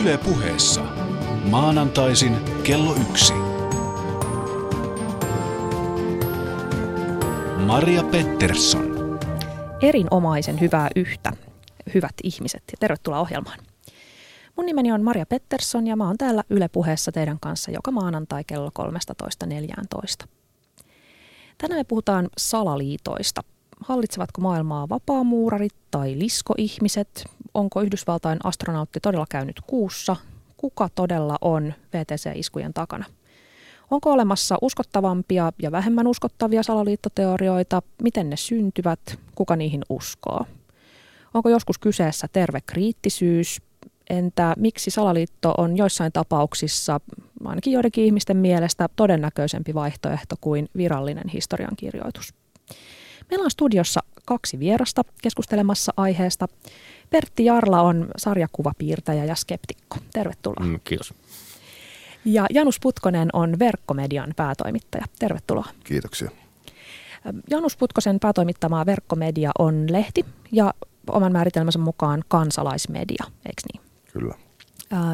Yle puheessa. Maanantaisin kello yksi. Maria Pettersson. Erinomaisen hyvää yhtä, hyvät ihmiset, ja tervetuloa ohjelmaan. Mun nimeni on Maria Pettersson ja mä oon täällä Yle puheessa teidän kanssa joka maanantai kello 13.14. Tänään me puhutaan salaliitoista. Hallitsevatko maailmaa vapaamuurarit tai liskoihmiset? Onko Yhdysvaltain astronautti todella käynyt kuussa? Kuka todella on VTC-iskujen takana? Onko olemassa uskottavampia ja vähemmän uskottavia salaliittoteorioita? Miten ne syntyvät? Kuka niihin uskoo? Onko joskus kyseessä terve kriittisyys? Entä miksi salaliitto on joissain tapauksissa, ainakin joidenkin ihmisten mielestä, todennäköisempi vaihtoehto kuin virallinen historiankirjoitus? Meillä on studiossa kaksi vierasta keskustelemassa aiheesta. Pertti Jarla on sarjakuvapiirtäjä ja skeptikko. Tervetuloa. Mm, kiitos. Ja Janus Putkonen on verkkomedian päätoimittaja. Tervetuloa. Kiitoksia. Janus Putkosen päätoimittama verkkomedia on lehti ja oman määritelmänsä mukaan kansalaismedia, eikö niin? Kyllä.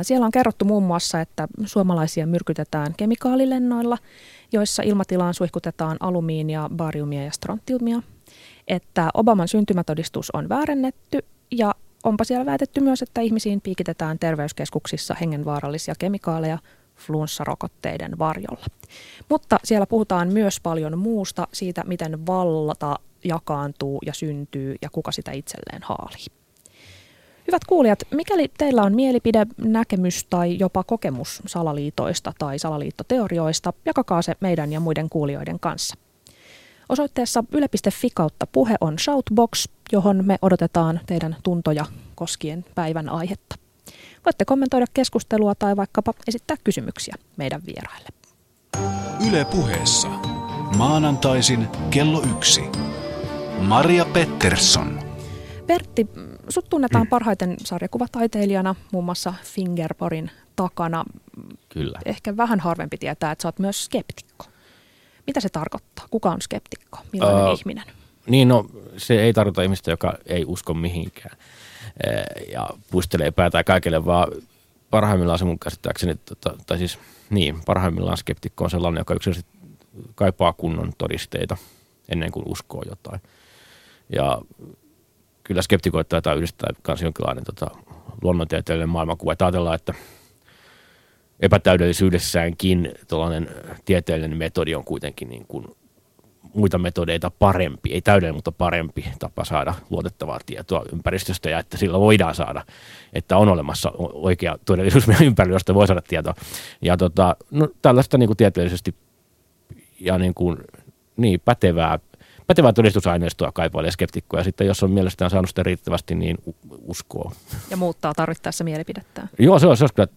Siellä on kerrottu muun muassa, että suomalaisia myrkytetään kemikaalilennoilla, joissa ilmatilaan suihkutetaan alumiinia, bariumia ja strontiumia, että Obaman syntymätodistus on väärennetty ja onpa siellä väitetty myös, että ihmisiin piikitetään terveyskeskuksissa hengenvaarallisia kemikaaleja flunssarokotteiden varjolla. Mutta siellä puhutaan myös paljon muusta siitä, miten vallata jakaantuu ja syntyy ja kuka sitä itselleen haalii. Hyvät kuulijat, mikäli teillä on mielipide, näkemys tai jopa kokemus salaliitoista tai salaliittoteorioista, jakakaa se meidän ja muiden kuulijoiden kanssa. Osoitteessa yle.fi kautta puhe on Shoutbox, johon me odotetaan teidän tuntoja koskien päivän aihetta. Voitte kommentoida keskustelua tai vaikkapa esittää kysymyksiä meidän vieraille. Yle puheessa. Maanantaisin kello yksi. Maria Pettersson. Pertti, sut tunnetaan parhaiten sarjakuvataiteilijana, muun muassa Fingerporin takana. Kyllä. Ehkä vähän harvempi tietää, että sä oot myös skeptikko. Mitä se tarkoittaa? Kuka on skeptikko? Millainen uh, ihminen? Niin, no se ei tarkoita ihmistä, joka ei usko mihinkään ja puistelee päätään kaikille, vaan parhaimmillaan se mun käsittääkseni, tota, tai siis niin, parhaimmillaan skeptikko on sellainen, joka yksinkertaisesti kaipaa kunnon todisteita ennen kuin uskoo jotain. Ja kyllä skeptikoita taitaa yhdistää myös jonkinlainen tota, luonnontieteellinen maailmankuva. Että ajatellaan, että epätäydellisyydessäänkin tällainen tieteellinen metodi on kuitenkin niin kuin muita metodeita parempi, ei täydellinen, mutta parempi tapa saada luotettavaa tietoa ympäristöstä ja että sillä voidaan saada, että on olemassa oikea todellisuus meidän ympärillä, josta voi saada tietoa. Ja tota, no, tällaista niin kuin tieteellisesti ja niin kuin, niin, pätevää, pätevää todistusaineistoa kaipailee skeptikkoja. Sitten jos on mielestään saanut sitä riittävästi, niin uskoo. Ja muuttaa tarvittaessa mielipidettä. Joo, se on, se on kyllä,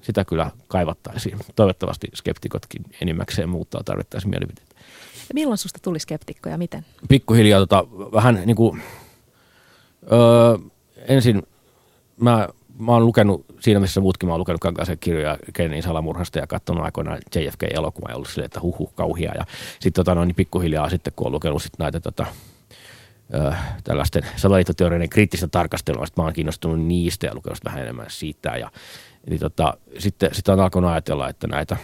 sitä kyllä kaivattaisiin. Toivottavasti skeptikotkin enimmäkseen muuttaa tarvittaessa mielipidettä. Milloin susta tuli skeptikko ja miten? Pikkuhiljaa tota, vähän niin kuin, öö, ensin mä, mä oon lukenut siinä, missä muutkin mä oon lukenut kankaisen kirjoja Kennedyn salamurhasta ja katsonut aikoinaan JFK-elokuva ja ollut silleen, että huhu, kauhia. Ja sitten tota, no, niin pikkuhiljaa sitten, kun oon lukenut sit näitä tota, öö, tällaisten salaliittoteorioiden kriittistä tarkastelua, sitten mä oon kiinnostunut niistä ja lukenut vähän enemmän siitä. Ja, eli tota, sitten, sitten on alkanut ajatella, että näitä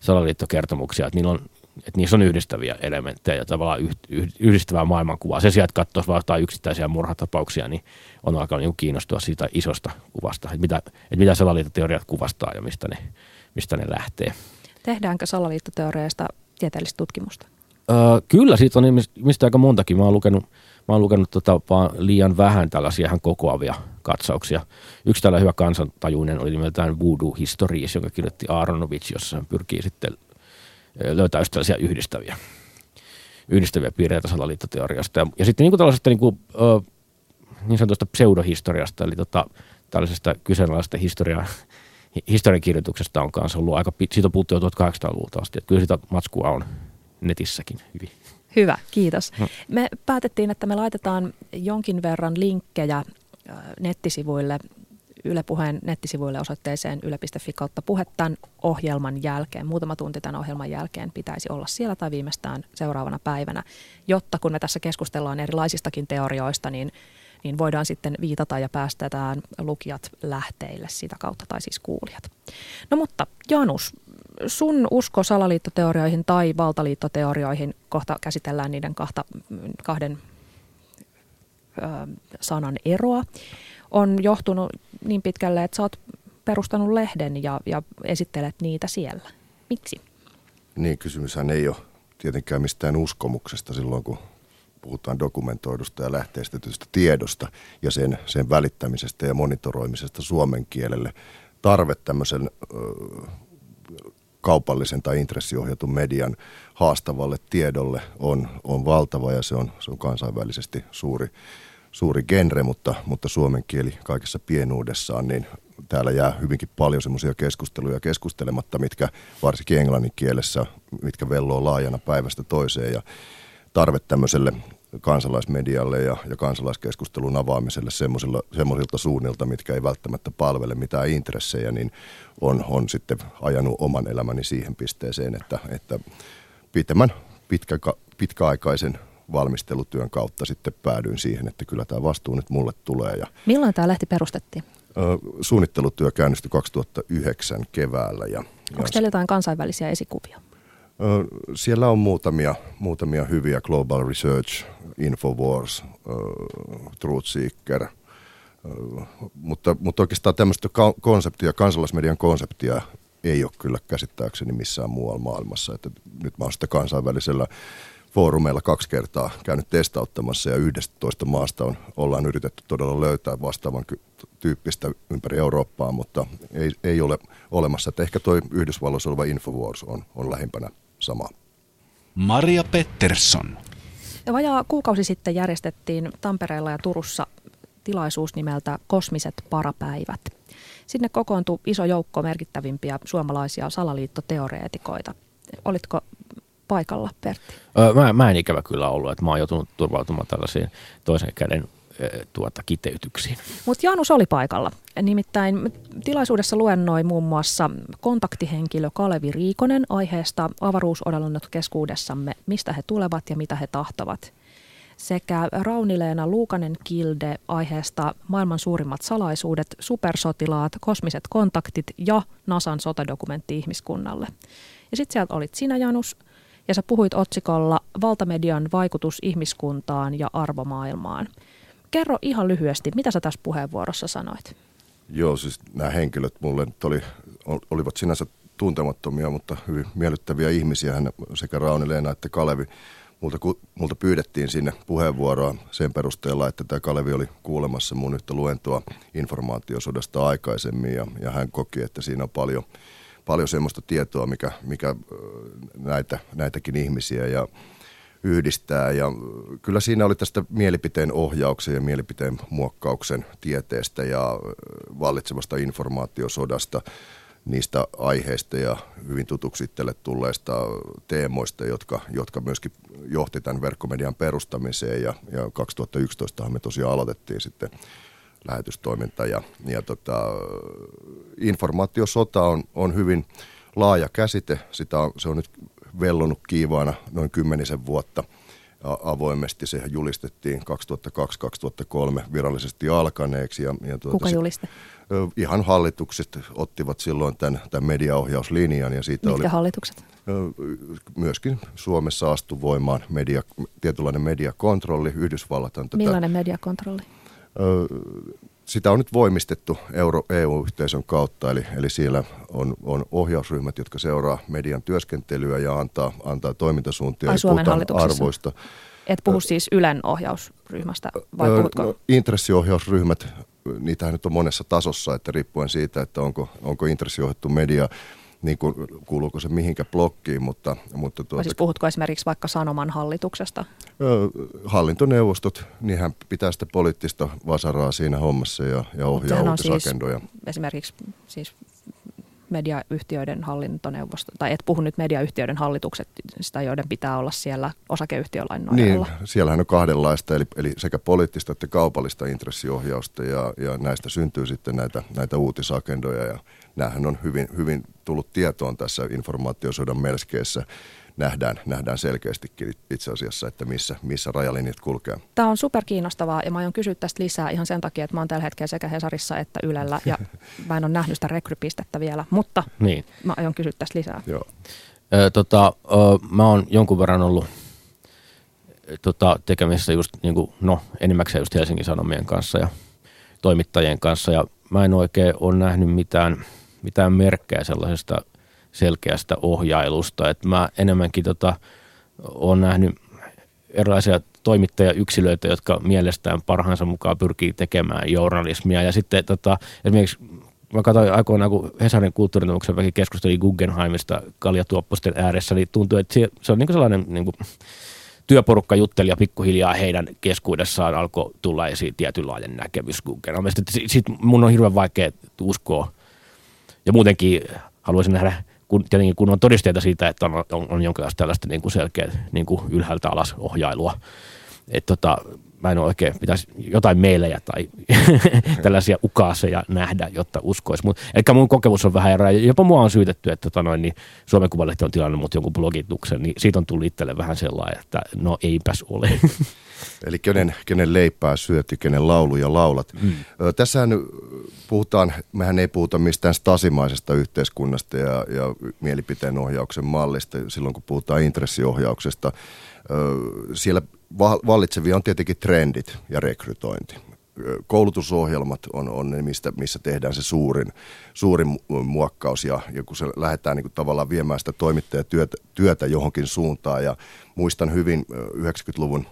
salaliittokertomuksia, että niillä on että niissä on yhdistäviä elementtejä ja tavallaan yhdistävää maailmankuvaa. Sen sijaan, että katsoisi vain jotain yksittäisiä murhatapauksia, niin on alkanut niin kiinnostua siitä isosta kuvasta, että mitä, että mitä salaliittoteoriat kuvastaa ja mistä ne, mistä ne lähtee. Tehdäänkö salaliittoteoriaista tieteellistä tutkimusta? Öö, kyllä, siitä on mistä aika montakin. Mä oon lukenut, mä oon lukenut tota, vaan liian vähän tällaisia ihan kokoavia katsauksia. Yksi tällä hyvä kansantajuinen oli nimeltään Voodoo Histories, jonka kirjoitti Aaronovich, jossa hän pyrkii sitten löytää just tällaisia yhdistäviä, yhdistäviä piirteitä salaliittoteoriasta. Ja, ja sitten niin kuin tällaisesta niin, kuin, niin sanotusta pseudohistoriasta, eli tota, tällaisesta kyseenalaisesta historiaa, historiankirjoituksesta on kanssa ollut aika, siitä on puhuttu jo 1800-luvulta asti, että kyllä sitä matskua on netissäkin hyvin. Hyvä, kiitos. No. Me päätettiin, että me laitetaan jonkin verran linkkejä nettisivuille Yle Puheen nettisivuille osoitteeseen yle.fi kautta puhe tämän ohjelman jälkeen. Muutama tunti tämän ohjelman jälkeen pitäisi olla siellä tai viimeistään seuraavana päivänä, jotta kun me tässä keskustellaan erilaisistakin teorioista, niin niin voidaan sitten viitata ja päästetään lukijat lähteille sitä kautta, tai siis kuulijat. No mutta Janus, sun usko salaliittoteorioihin tai valtaliittoteorioihin, kohta käsitellään niiden kahta, kahden sanan eroa, on johtunut niin pitkälle, että sä oot perustanut lehden ja, ja esittelet niitä siellä. Miksi? Niin, kysymyshän ei ole tietenkään mistään uskomuksesta silloin, kun puhutaan dokumentoidusta ja lähteestetystä tiedosta ja sen, sen välittämisestä ja monitoroimisesta suomen kielelle. Tarve tämmöisen ö, kaupallisen tai intressiohjatun median haastavalle tiedolle on, on valtava ja se on, se on kansainvälisesti suuri, suuri genre, mutta, mutta suomen kieli kaikessa pienuudessaan, niin täällä jää hyvinkin paljon semmoisia keskusteluja keskustelematta, mitkä varsinkin englannin kielessä, mitkä velloo laajana päivästä toiseen ja tarve tämmöiselle kansalaismedialle ja, ja kansalaiskeskustelun avaamiselle semmoisilta suunnilta, mitkä ei välttämättä palvele mitään intressejä, niin on, on sitten ajanut oman elämäni siihen pisteeseen, että, että pitemmän pitkä, pitkäaikaisen valmistelutyön kautta sitten päädyin siihen, että kyllä tämä vastuu nyt mulle tulee. Ja Milloin tämä lehti perustettiin? Suunnittelutyö käynnistyi 2009 keväällä. Ja, Onko teillä jotain kansainvälisiä esikuvia? Siellä on muutamia, muutamia hyviä Global Research, Infowars, Truth Seeker, mutta, mutta oikeastaan tämmöistä konseptia, kansalaismedian konseptia ei ole kyllä käsittääkseni missään muualla maailmassa. Että nyt mä oon sitä kansainvälisellä foorumeilla kaksi kertaa käynyt testauttamassa ja 11 maasta on, ollaan yritetty todella löytää vastaavan tyyppistä ympäri Eurooppaa, mutta ei, ei ole olemassa. Että ehkä tuo Yhdysvalloissa oleva Infowars on, on lähimpänä sama. Maria Pettersson. Vajaa kuukausi sitten järjestettiin Tampereella ja Turussa tilaisuus nimeltä Kosmiset parapäivät. Sinne kokoontui iso joukko merkittävimpiä suomalaisia salaliittoteoreetikoita. Olitko paikalla, Pertti? Öö, mä, mä en ikävä kyllä ollut, että mä oon joutunut turvautumaan tällaisiin toisen käden tuota, kiteytyksiin. Mutta Janus oli paikalla. Nimittäin tilaisuudessa luennoi muun muassa kontaktihenkilö Kalevi Riikonen aiheesta avaruusodellunnot keskuudessamme, mistä he tulevat ja mitä he tahtovat. Sekä Raunileena Luukanen Kilde aiheesta maailman suurimmat salaisuudet, supersotilaat, kosmiset kontaktit ja NASAn sotadokumentti ihmiskunnalle. Ja sitten sieltä olit sinä Janus, ja sä puhuit otsikolla Valtamedian vaikutus ihmiskuntaan ja arvomaailmaan. Kerro ihan lyhyesti, mitä sä tässä puheenvuorossa sanoit? Joo, siis nämä henkilöt mulle oli, olivat sinänsä tuntemattomia, mutta hyvin miellyttäviä ihmisiä. Hän sekä Rauni Leena että Kalevi. Multa, multa pyydettiin sinne puheenvuoroa sen perusteella, että tämä Kalevi oli kuulemassa mun yhtä luentoa informaatiosodasta aikaisemmin ja, ja hän koki, että siinä on paljon, paljon semmoista tietoa, mikä, mikä näitä, näitäkin ihmisiä ja yhdistää. Ja kyllä siinä oli tästä mielipiteen ohjauksen ja mielipiteen muokkauksen tieteestä ja vallitsevasta informaatiosodasta niistä aiheista ja hyvin tutuksi itselle tulleista teemoista, jotka, jotka myöskin johti tämän verkkomedian perustamiseen. Ja, ja 2011 me tosiaan aloitettiin sitten lähetystoiminta. Ja, ja tota, informaatiosota on, on hyvin laaja käsite. Sitä on, se on nyt vellonut kiivaana noin kymmenisen vuotta avoimesti. Sehän julistettiin 2002-2003 virallisesti alkaneeksi. Ja, ja tuota, Kuka julisti? Ihan hallitukset ottivat silloin tämän, tämän mediaohjauslinjan. Ja siitä Mitkä oli, hallitukset? Myöskin Suomessa astui voimaan media, tietynlainen mediakontrolli. Yhdysvallat on tätä, Millainen mediakontrolli? Sitä on nyt voimistettu Euro, EU-yhteisön kautta, eli, eli siellä on, on ohjausryhmät, jotka seuraa median työskentelyä ja antaa, antaa toimintasuuntia Ai Suomen arvoista. Et puhu siis Ylen ohjausryhmästä vai puhutko? No, intressiohjausryhmät, niitähän nyt on monessa tasossa, että riippuen siitä, että onko, onko intressiohjattu media niin kuin, kuuluuko se mihinkä blokkiin, mutta... mutta tuota, siis puhutko esimerkiksi vaikka Sanoman hallituksesta? Hallintoneuvostot, niinhän pitää sitä poliittista vasaraa siinä hommassa ja, ja ohjaa uutisagendoja. Siis esimerkiksi siis mediayhtiöiden hallintoneuvosto, tai et puhu nyt mediayhtiöiden hallituksesta, joiden pitää olla siellä osakeyhtiölain nojalla. Niin, siellähän on kahdenlaista, eli, eli sekä poliittista että kaupallista intressiohjausta, ja, ja näistä syntyy sitten näitä, näitä uutisagendoja, ja näähän on hyvin, hyvin tullut tietoon tässä informaatiosodan melskeessä. nähdään, nähdään selkeästikin itse asiassa, että missä, missä rajalinjat kulkee. Tämä on super kiinnostavaa ja mä aion kysyä tästä lisää ihan sen takia, että mä oon tällä hetkellä sekä Hesarissa että Ylellä ja mä en ole nähnyt sitä rekrypistettä vielä, mutta niin. mä aion kysyä tästä lisää. Joo. Ö, tota, ö, mä oon jonkun verran ollut tota, tekemisissä just niin kuin, no enimmäkseen just Helsingin Sanomien kanssa ja toimittajien kanssa ja mä en oikein ole nähnyt mitään, mitään merkkejä sellaisesta selkeästä ohjailusta. Et mä enemmänkin tota, olen nähnyt erilaisia toimittajayksilöitä, jotka mielestään parhaansa mukaan pyrkii tekemään journalismia. Ja sitten tota, esimerkiksi mä katsoin aikoinaan, kun Hesarin kulttuurinomuksen väki keskusteli Guggenheimista kaljatuopposten ääressä, niin tuntuu, että se on niin sellainen niin kuin, työporukka jutteli ja pikkuhiljaa heidän keskuudessaan alkoi tulla esiin tietynlainen näkemys Guggenheimista. Sitten mun on hirveän vaikea uskoa ja muutenkin haluaisin nähdä kun, tietenkin kun on todisteita siitä, että on, on, on jonkinlaista tällaista niin kuin selkeä niin kuin ylhäältä alas ohjailua. Et tota, mä en oikein, pitäisi jotain meilejä tai tällaisia ukaaseja nähdä, jotta uskoisi. Eli mun kokemus on vähän eroa. Jopa mua on syytetty, että tota noin, niin Suomen Kuvalehti on tilannut mut jonkun blogituksen, niin siitä on tullut itselle vähän sellainen, että no eipäs ole. Eli kenen, kenen leipää syöt ja kenen lauluja laulat. Mm. Tässähän puhutaan, mehän ei puhuta mistään stasimaisesta yhteiskunnasta ja, ja mielipiteen ohjauksen mallista silloin, kun puhutaan intressiohjauksesta. Siellä vallitsevia on tietenkin trendit ja rekrytointi. Koulutusohjelmat on, on ne, mistä, missä tehdään se suurin, suurin muokkaus ja, ja kun se lähdetään niin kuin tavallaan viemään sitä toimittajatyötä työtä johonkin suuntaan ja muistan hyvin 90-luvun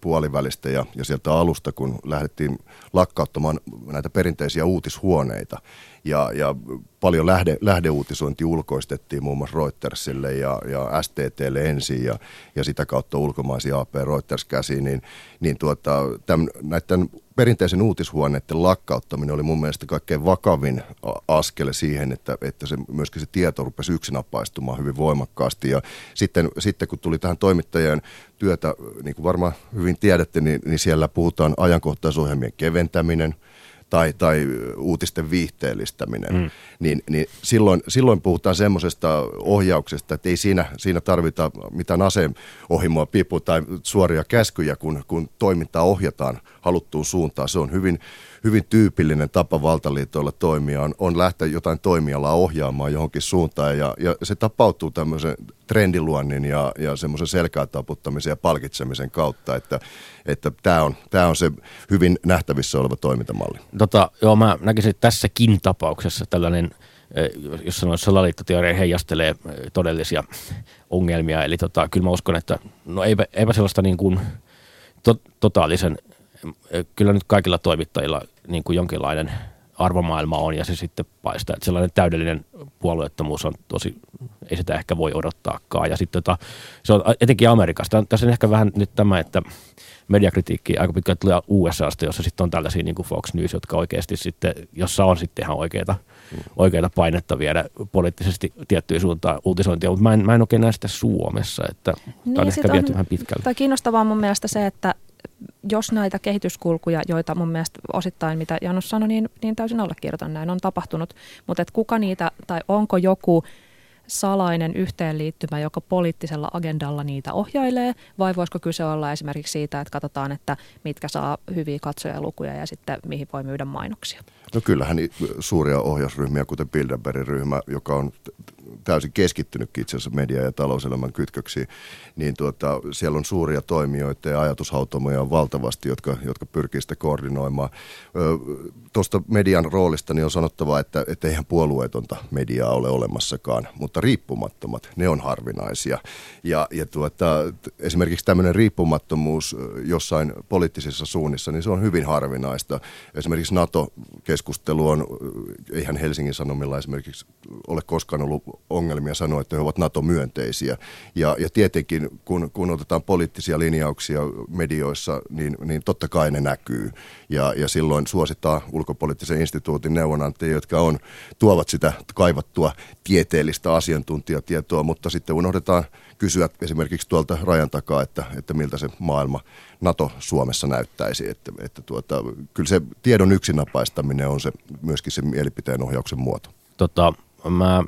puolivälistä ja, ja sieltä alusta, kun lähdettiin lakkauttamaan näitä perinteisiä uutishuoneita. Ja, ja paljon lähde, lähdeuutisointi ulkoistettiin muun muassa Reutersille ja, ja STTlle ensin ja, ja sitä kautta ulkomaisia AP Reuters käsiin, niin, niin tuota, tämän, näiden perinteisen uutishuoneiden lakkauttaminen oli mun mielestä kaikkein vakavin askel siihen, että, että se, myöskin se tieto rupesi yksinapaistumaan hyvin voimakkaasti. Ja sitten, sitten kun tuli tähän toimittajien työtä, niin kuin varmaan hyvin tiedätte, niin, niin siellä puhutaan ajankohtaisohjelmien keventäminen – tai, tai uutisten viihteellistäminen, mm. niin, niin silloin, silloin puhutaan semmoisesta ohjauksesta, että ei siinä, siinä tarvita mitään aseohimoa, pipu tai suoria käskyjä, kun, kun toimintaa ohjataan haluttuun suuntaan. Se on hyvin, hyvin tyypillinen tapa valtaliitoilla toimia, on, on lähteä jotain toimialaa ohjaamaan johonkin suuntaan ja, ja se tapautuu tämmöisen trendiluonnin ja, ja semmoisen selkää taputtamisen ja palkitsemisen kautta, että että tämä on, tämä on se hyvin nähtävissä oleva toimintamalli. Tota, joo, mä näkisin, että tässäkin tapauksessa tällainen eh, jos sanoisi salaliittoteoria heijastelee eh, todellisia ongelmia. Eli tota, kyllä mä uskon, että no eipä, eipä sellaista niin kuin to, totaalisen, kyllä nyt kaikilla toimittajilla niin kuin jonkinlainen arvomaailma on ja se sitten paistaa. Että sellainen täydellinen puolueettomuus on tosi, ei sitä ehkä voi odottaakaan. Ja sitten tota, se on etenkin Amerikasta. Tässä on ehkä vähän nyt tämä, että mediakritiikki aika pitkälti tulee USAsta, jossa sitten on tällaisia niin kuin Fox News, jotka oikeasti sitten, jossa on sitten ihan oikeita, mm. oikeita painetta viedä poliittisesti tiettyyn suuntaan uutisointia, mutta mä en, mä en oikein näe sitä Suomessa, että niin, tämä on ehkä viety vähän pitkälle. Tai kiinnostavaa mun mielestä se, että jos näitä kehityskulkuja, joita mun mielestä osittain, mitä Janus sanoi, niin, niin täysin allekirjoitan, näin on tapahtunut, mutta että kuka niitä, tai onko joku salainen yhteenliittymä, joka poliittisella agendalla niitä ohjailee, vai voisiko kyse olla esimerkiksi siitä, että katsotaan, että mitkä saa hyviä katsojalukuja ja sitten mihin voi myydä mainoksia? No kyllähän suuria ohjausryhmiä, kuten Bilderbergin ryhmä, joka on täysin keskittynyt itse asiassa media- ja talouselämän kytköksiin, niin tuota, siellä on suuria toimijoita ja ajatushautomoja on valtavasti, jotka, jotka pyrkii sitä koordinoimaan. Tuosta median roolista niin on sanottava, että, että eihän puolueetonta mediaa ole olemassakaan, mutta riippumattomat, ne on harvinaisia. Ja, ja tuota, esimerkiksi tämmöinen riippumattomuus jossain poliittisissa suunnissa, niin se on hyvin harvinaista. Esimerkiksi NATO-keskustelu on, eihän Helsingin Sanomilla esimerkiksi ole koskaan ollut ongelmia sanoa, että he ovat NATO-myönteisiä. Ja, ja tietenkin, kun, kun otetaan poliittisia linjauksia medioissa, niin, niin totta kai ne näkyy. Ja, ja silloin suositaan ulkopoliittisen instituutin neuvonantajia, jotka on, tuovat sitä kaivattua tieteellistä asiantuntijatietoa, mutta sitten unohdetaan kysyä esimerkiksi tuolta rajan takaa, että, että miltä se maailma NATO Suomessa näyttäisi. Että, että tuota, kyllä se tiedon yksinapaistaminen on se, myöskin se mielipiteen ohjauksen muoto. Tota, mä,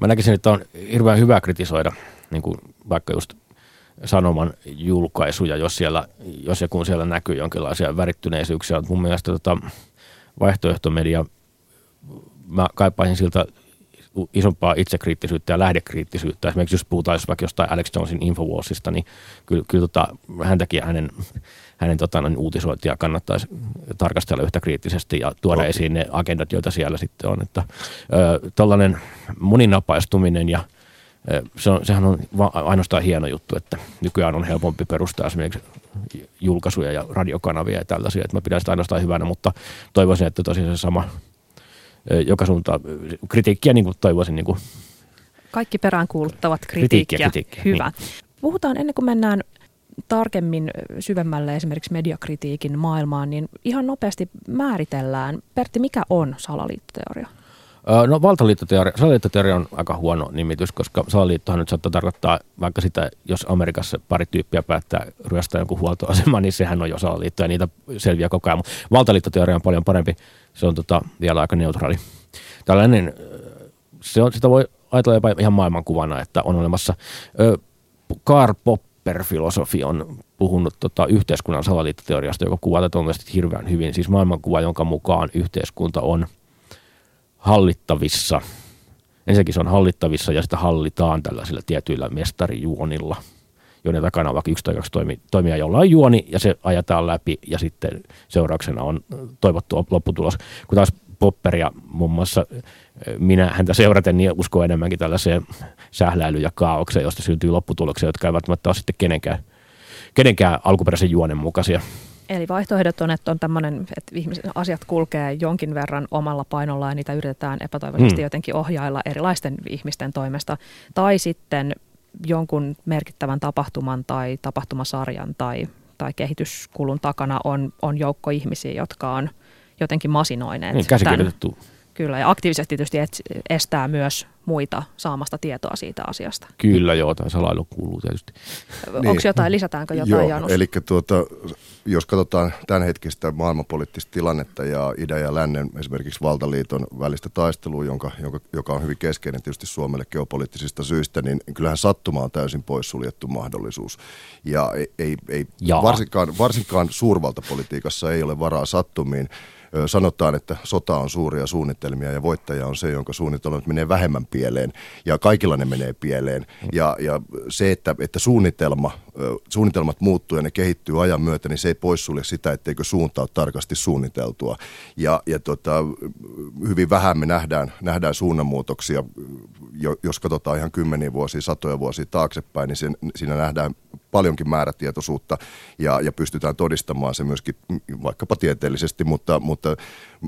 mä näkisin, että on hirveän hyvä kritisoida niin kuin vaikka just sanoman julkaisuja, jos, siellä, jos ja kun siellä näkyy jonkinlaisia värittyneisyyksiä. Mutta mun mielestä tota, vaihtoehtomedia, mä kaipaisin siltä isompaa itsekriittisyyttä ja lähdekriittisyyttä. Esimerkiksi jos puhutaan jos vaikka jostain Alex Jonesin Infowarsista, niin kyllä, kyllä tota, häntäkin ja hänen, hänen tota, niin uutisointia kannattaisi tarkastella yhtä kriittisesti ja tuoda okay. esiin ne agendat, joita siellä sitten on. Että, ö, tällainen moninapaistuminen ja se on, sehän on ainoastaan hieno juttu, että nykyään on helpompi perustaa esimerkiksi julkaisuja ja radiokanavia ja tällaisia, että mä pidän sitä ainoastaan hyvänä, mutta toivoisin, että tosiaan se sama joka suuntaan kritiikkiä niin kuin toivoisin. Niin kuin. Kaikki peräänkuuluttavat kritiikkiä. kritiikkiä, kritiikkiä Hyvä. Niin. Puhutaan ennen kuin mennään tarkemmin syvemmälle esimerkiksi mediakritiikin maailmaan, niin ihan nopeasti määritellään. Pertti, mikä on salaliittoteoria? No valtaliittoteoria, salaliittoteoria on aika huono nimitys, koska salaliittohan nyt saattaa tarkoittaa vaikka sitä, jos Amerikassa pari tyyppiä päättää ryöstää jonkun huoltoasema, niin sehän on jo salaliitto ja niitä selviää koko ajan. Mutta valtaliittoteoria on paljon parempi, se on tota, vielä aika neutraali. Tällainen, se on, sitä voi ajatella jopa ihan maailmankuvana, että on olemassa Karl Popper-filosofi on puhunut tota, yhteiskunnan salaliittoteoriasta, joka kuvaa tätä hirveän hyvin. Siis maailmankuva, jonka mukaan yhteiskunta on – hallittavissa. Ensinnäkin se on hallittavissa ja sitä hallitaan tällaisilla tietyillä mestarijuonilla, joiden takana on vaikka yksi tai kaksi toimi, toimia, jolla on juoni ja se ajetaan läpi ja sitten seurauksena on toivottu lopputulos. Kun taas Popperia muun muassa minä häntä seuraten niin uskoo enemmänkin tällaiseen sähläilyyn ja kaaukseen, josta syntyy lopputuloksia, jotka eivät välttämättä ole sitten kenenkään, kenenkään alkuperäisen juonen mukaisia. Eli vaihtoehdot on, että on tämmöinen, että ihmiset, asiat kulkee jonkin verran omalla painolla ja niitä yritetään epätoivoisesti hmm. jotenkin ohjailla erilaisten ihmisten toimesta. Tai sitten jonkun merkittävän tapahtuman tai tapahtumasarjan tai, tai kehityskulun takana on, on joukko ihmisiä, jotka on jotenkin masinoineet. Niin, käsikirjoitettu. Tämän, kyllä, ja aktiivisesti tietysti estää myös muita saamasta tietoa siitä asiasta. Kyllä, joo, tai salailu kuuluu tietysti. Onko niin. jotain, lisätäänkö jotain, joo, Janus? Eli tuota, jos katsotaan tämänhetkistä maailmanpoliittista tilannetta ja idän ja lännen esimerkiksi valtaliiton välistä taistelua, jonka, jonka, joka on hyvin keskeinen tietysti Suomelle geopoliittisista syistä, niin kyllähän sattuma on täysin poissuljettu mahdollisuus. Ja ei, ei, ei varsinkaan, varsinkaan suurvaltapolitiikassa ei ole varaa sattumiin sanotaan, että sota on suuria suunnitelmia ja voittaja on se, jonka suunnitelmat menee vähemmän pieleen ja kaikilla ne menee pieleen. Ja, ja se, että, että suunnitelma, suunnitelmat muuttuu ja ne kehittyy ajan myötä, niin se ei poissulje sitä, etteikö suunta ole tarkasti suunniteltua. Ja, ja tota, hyvin vähän me nähdään, nähdään suunnanmuutoksia, jos katsotaan ihan kymmeniä vuosia, satoja vuosia taaksepäin, niin siinä, siinä nähdään paljonkin määrätietoisuutta ja, ja pystytään todistamaan se myöskin vaikkapa tieteellisesti, mutta, mutta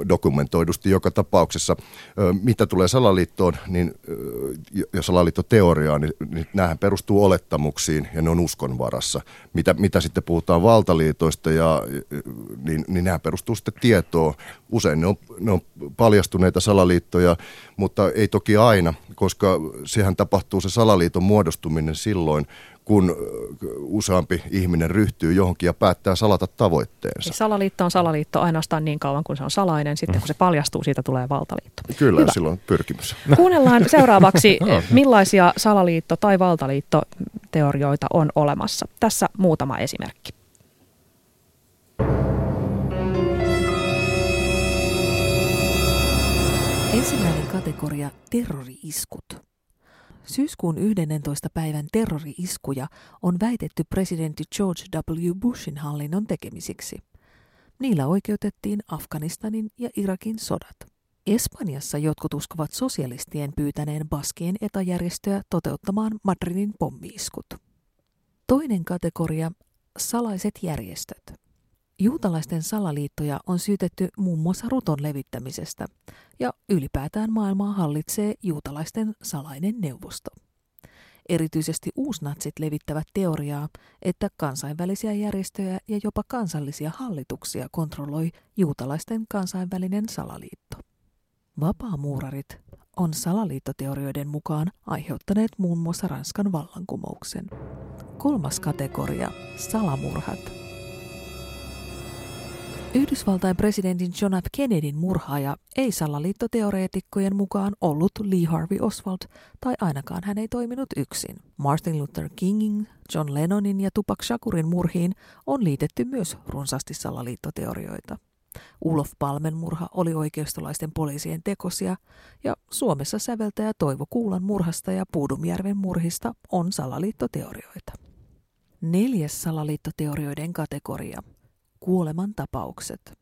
dokumentoidusti joka tapauksessa. Mitä tulee salaliittoon niin, ja salaliittoteoriaan, niin, niin nämähän perustuu olettamuksiin ja ne on uskon varassa. Mitä, mitä sitten puhutaan valtaliitoista, ja, niin, niin nämä perustuu sitten tietoon. Usein ne on, ne on paljastuneita salaliittoja, mutta ei toki aina, koska sehän tapahtuu se salaliiton muodostuminen silloin, kun useampi ihminen ryhtyy johonkin ja päättää salata tavoitteensa. Eli salaliitto on salaliitto ainoastaan niin kauan, kun se on salainen. Sitten kun se paljastuu, siitä tulee valtaliitto. Kyllä, Hyvä. silloin pyrkimys. Kuunnellaan seuraavaksi, millaisia salaliitto- tai valtaliittoteorioita on olemassa. Tässä muutama esimerkki. Ensimmäinen kategoria terrori-iskut. Syyskuun 11. päivän terrori-iskuja on väitetty presidentti George W. Bushin hallinnon tekemisiksi. Niillä oikeutettiin Afganistanin ja Irakin sodat. Espanjassa jotkut uskovat sosialistien pyytäneen Baskien etäjärjestöä toteuttamaan Madridin pommiiskut. Toinen kategoria, salaiset järjestöt. Juutalaisten salaliittoja on syytetty muun muassa ruton levittämisestä, ja ylipäätään maailmaa hallitsee juutalaisten salainen neuvosto. Erityisesti uusnatsit levittävät teoriaa, että kansainvälisiä järjestöjä ja jopa kansallisia hallituksia kontrolloi juutalaisten kansainvälinen salaliitto. Vapaamuurarit on salaliittoteorioiden mukaan aiheuttaneet muun muassa Ranskan vallankumouksen. Kolmas kategoria, salamurhat, Yhdysvaltain presidentin John F. Kennedyn murhaaja ei salaliittoteoreetikkojen mukaan ollut Lee Harvey Oswald, tai ainakaan hän ei toiminut yksin. Martin Luther Kingin, John Lennonin ja Tupac Shakurin murhiin on liitetty myös runsaasti salaliittoteorioita. Ulof Palmen murha oli oikeistolaisten poliisien tekosia, ja Suomessa säveltäjä Toivo Kuulan murhasta ja Puudumjärven murhista on salaliittoteorioita. Neljäs salaliittoteorioiden kategoria – kuolemantapaukset.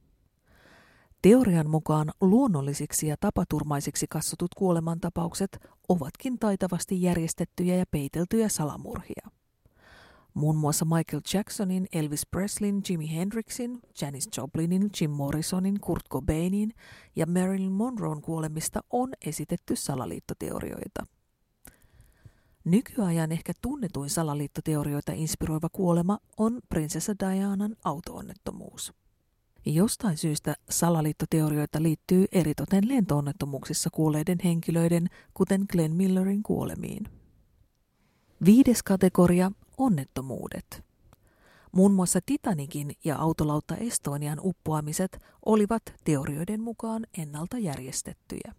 Teorian mukaan luonnollisiksi ja tapaturmaisiksi katsotut kuolemantapaukset ovatkin taitavasti järjestettyjä ja peiteltyjä salamurhia. Muun muassa Michael Jacksonin, Elvis Presleyn, Jimi Hendrixin, Janis Joplinin, Jim Morrisonin, Kurt Cobainin ja Marilyn Monroen kuolemista on esitetty salaliittoteorioita. Nykyajan ehkä tunnetuin salaliittoteorioita inspiroiva kuolema on prinsessa Dianan autoonnettomuus. Jostain syystä salaliittoteorioita liittyy eritoten lentoonnettomuuksissa kuolleiden henkilöiden, kuten Glenn Millerin kuolemiin. Viides kategoria, onnettomuudet. Muun muassa Titanikin ja autolautta Estonian uppoamiset olivat teorioiden mukaan ennalta järjestettyjä.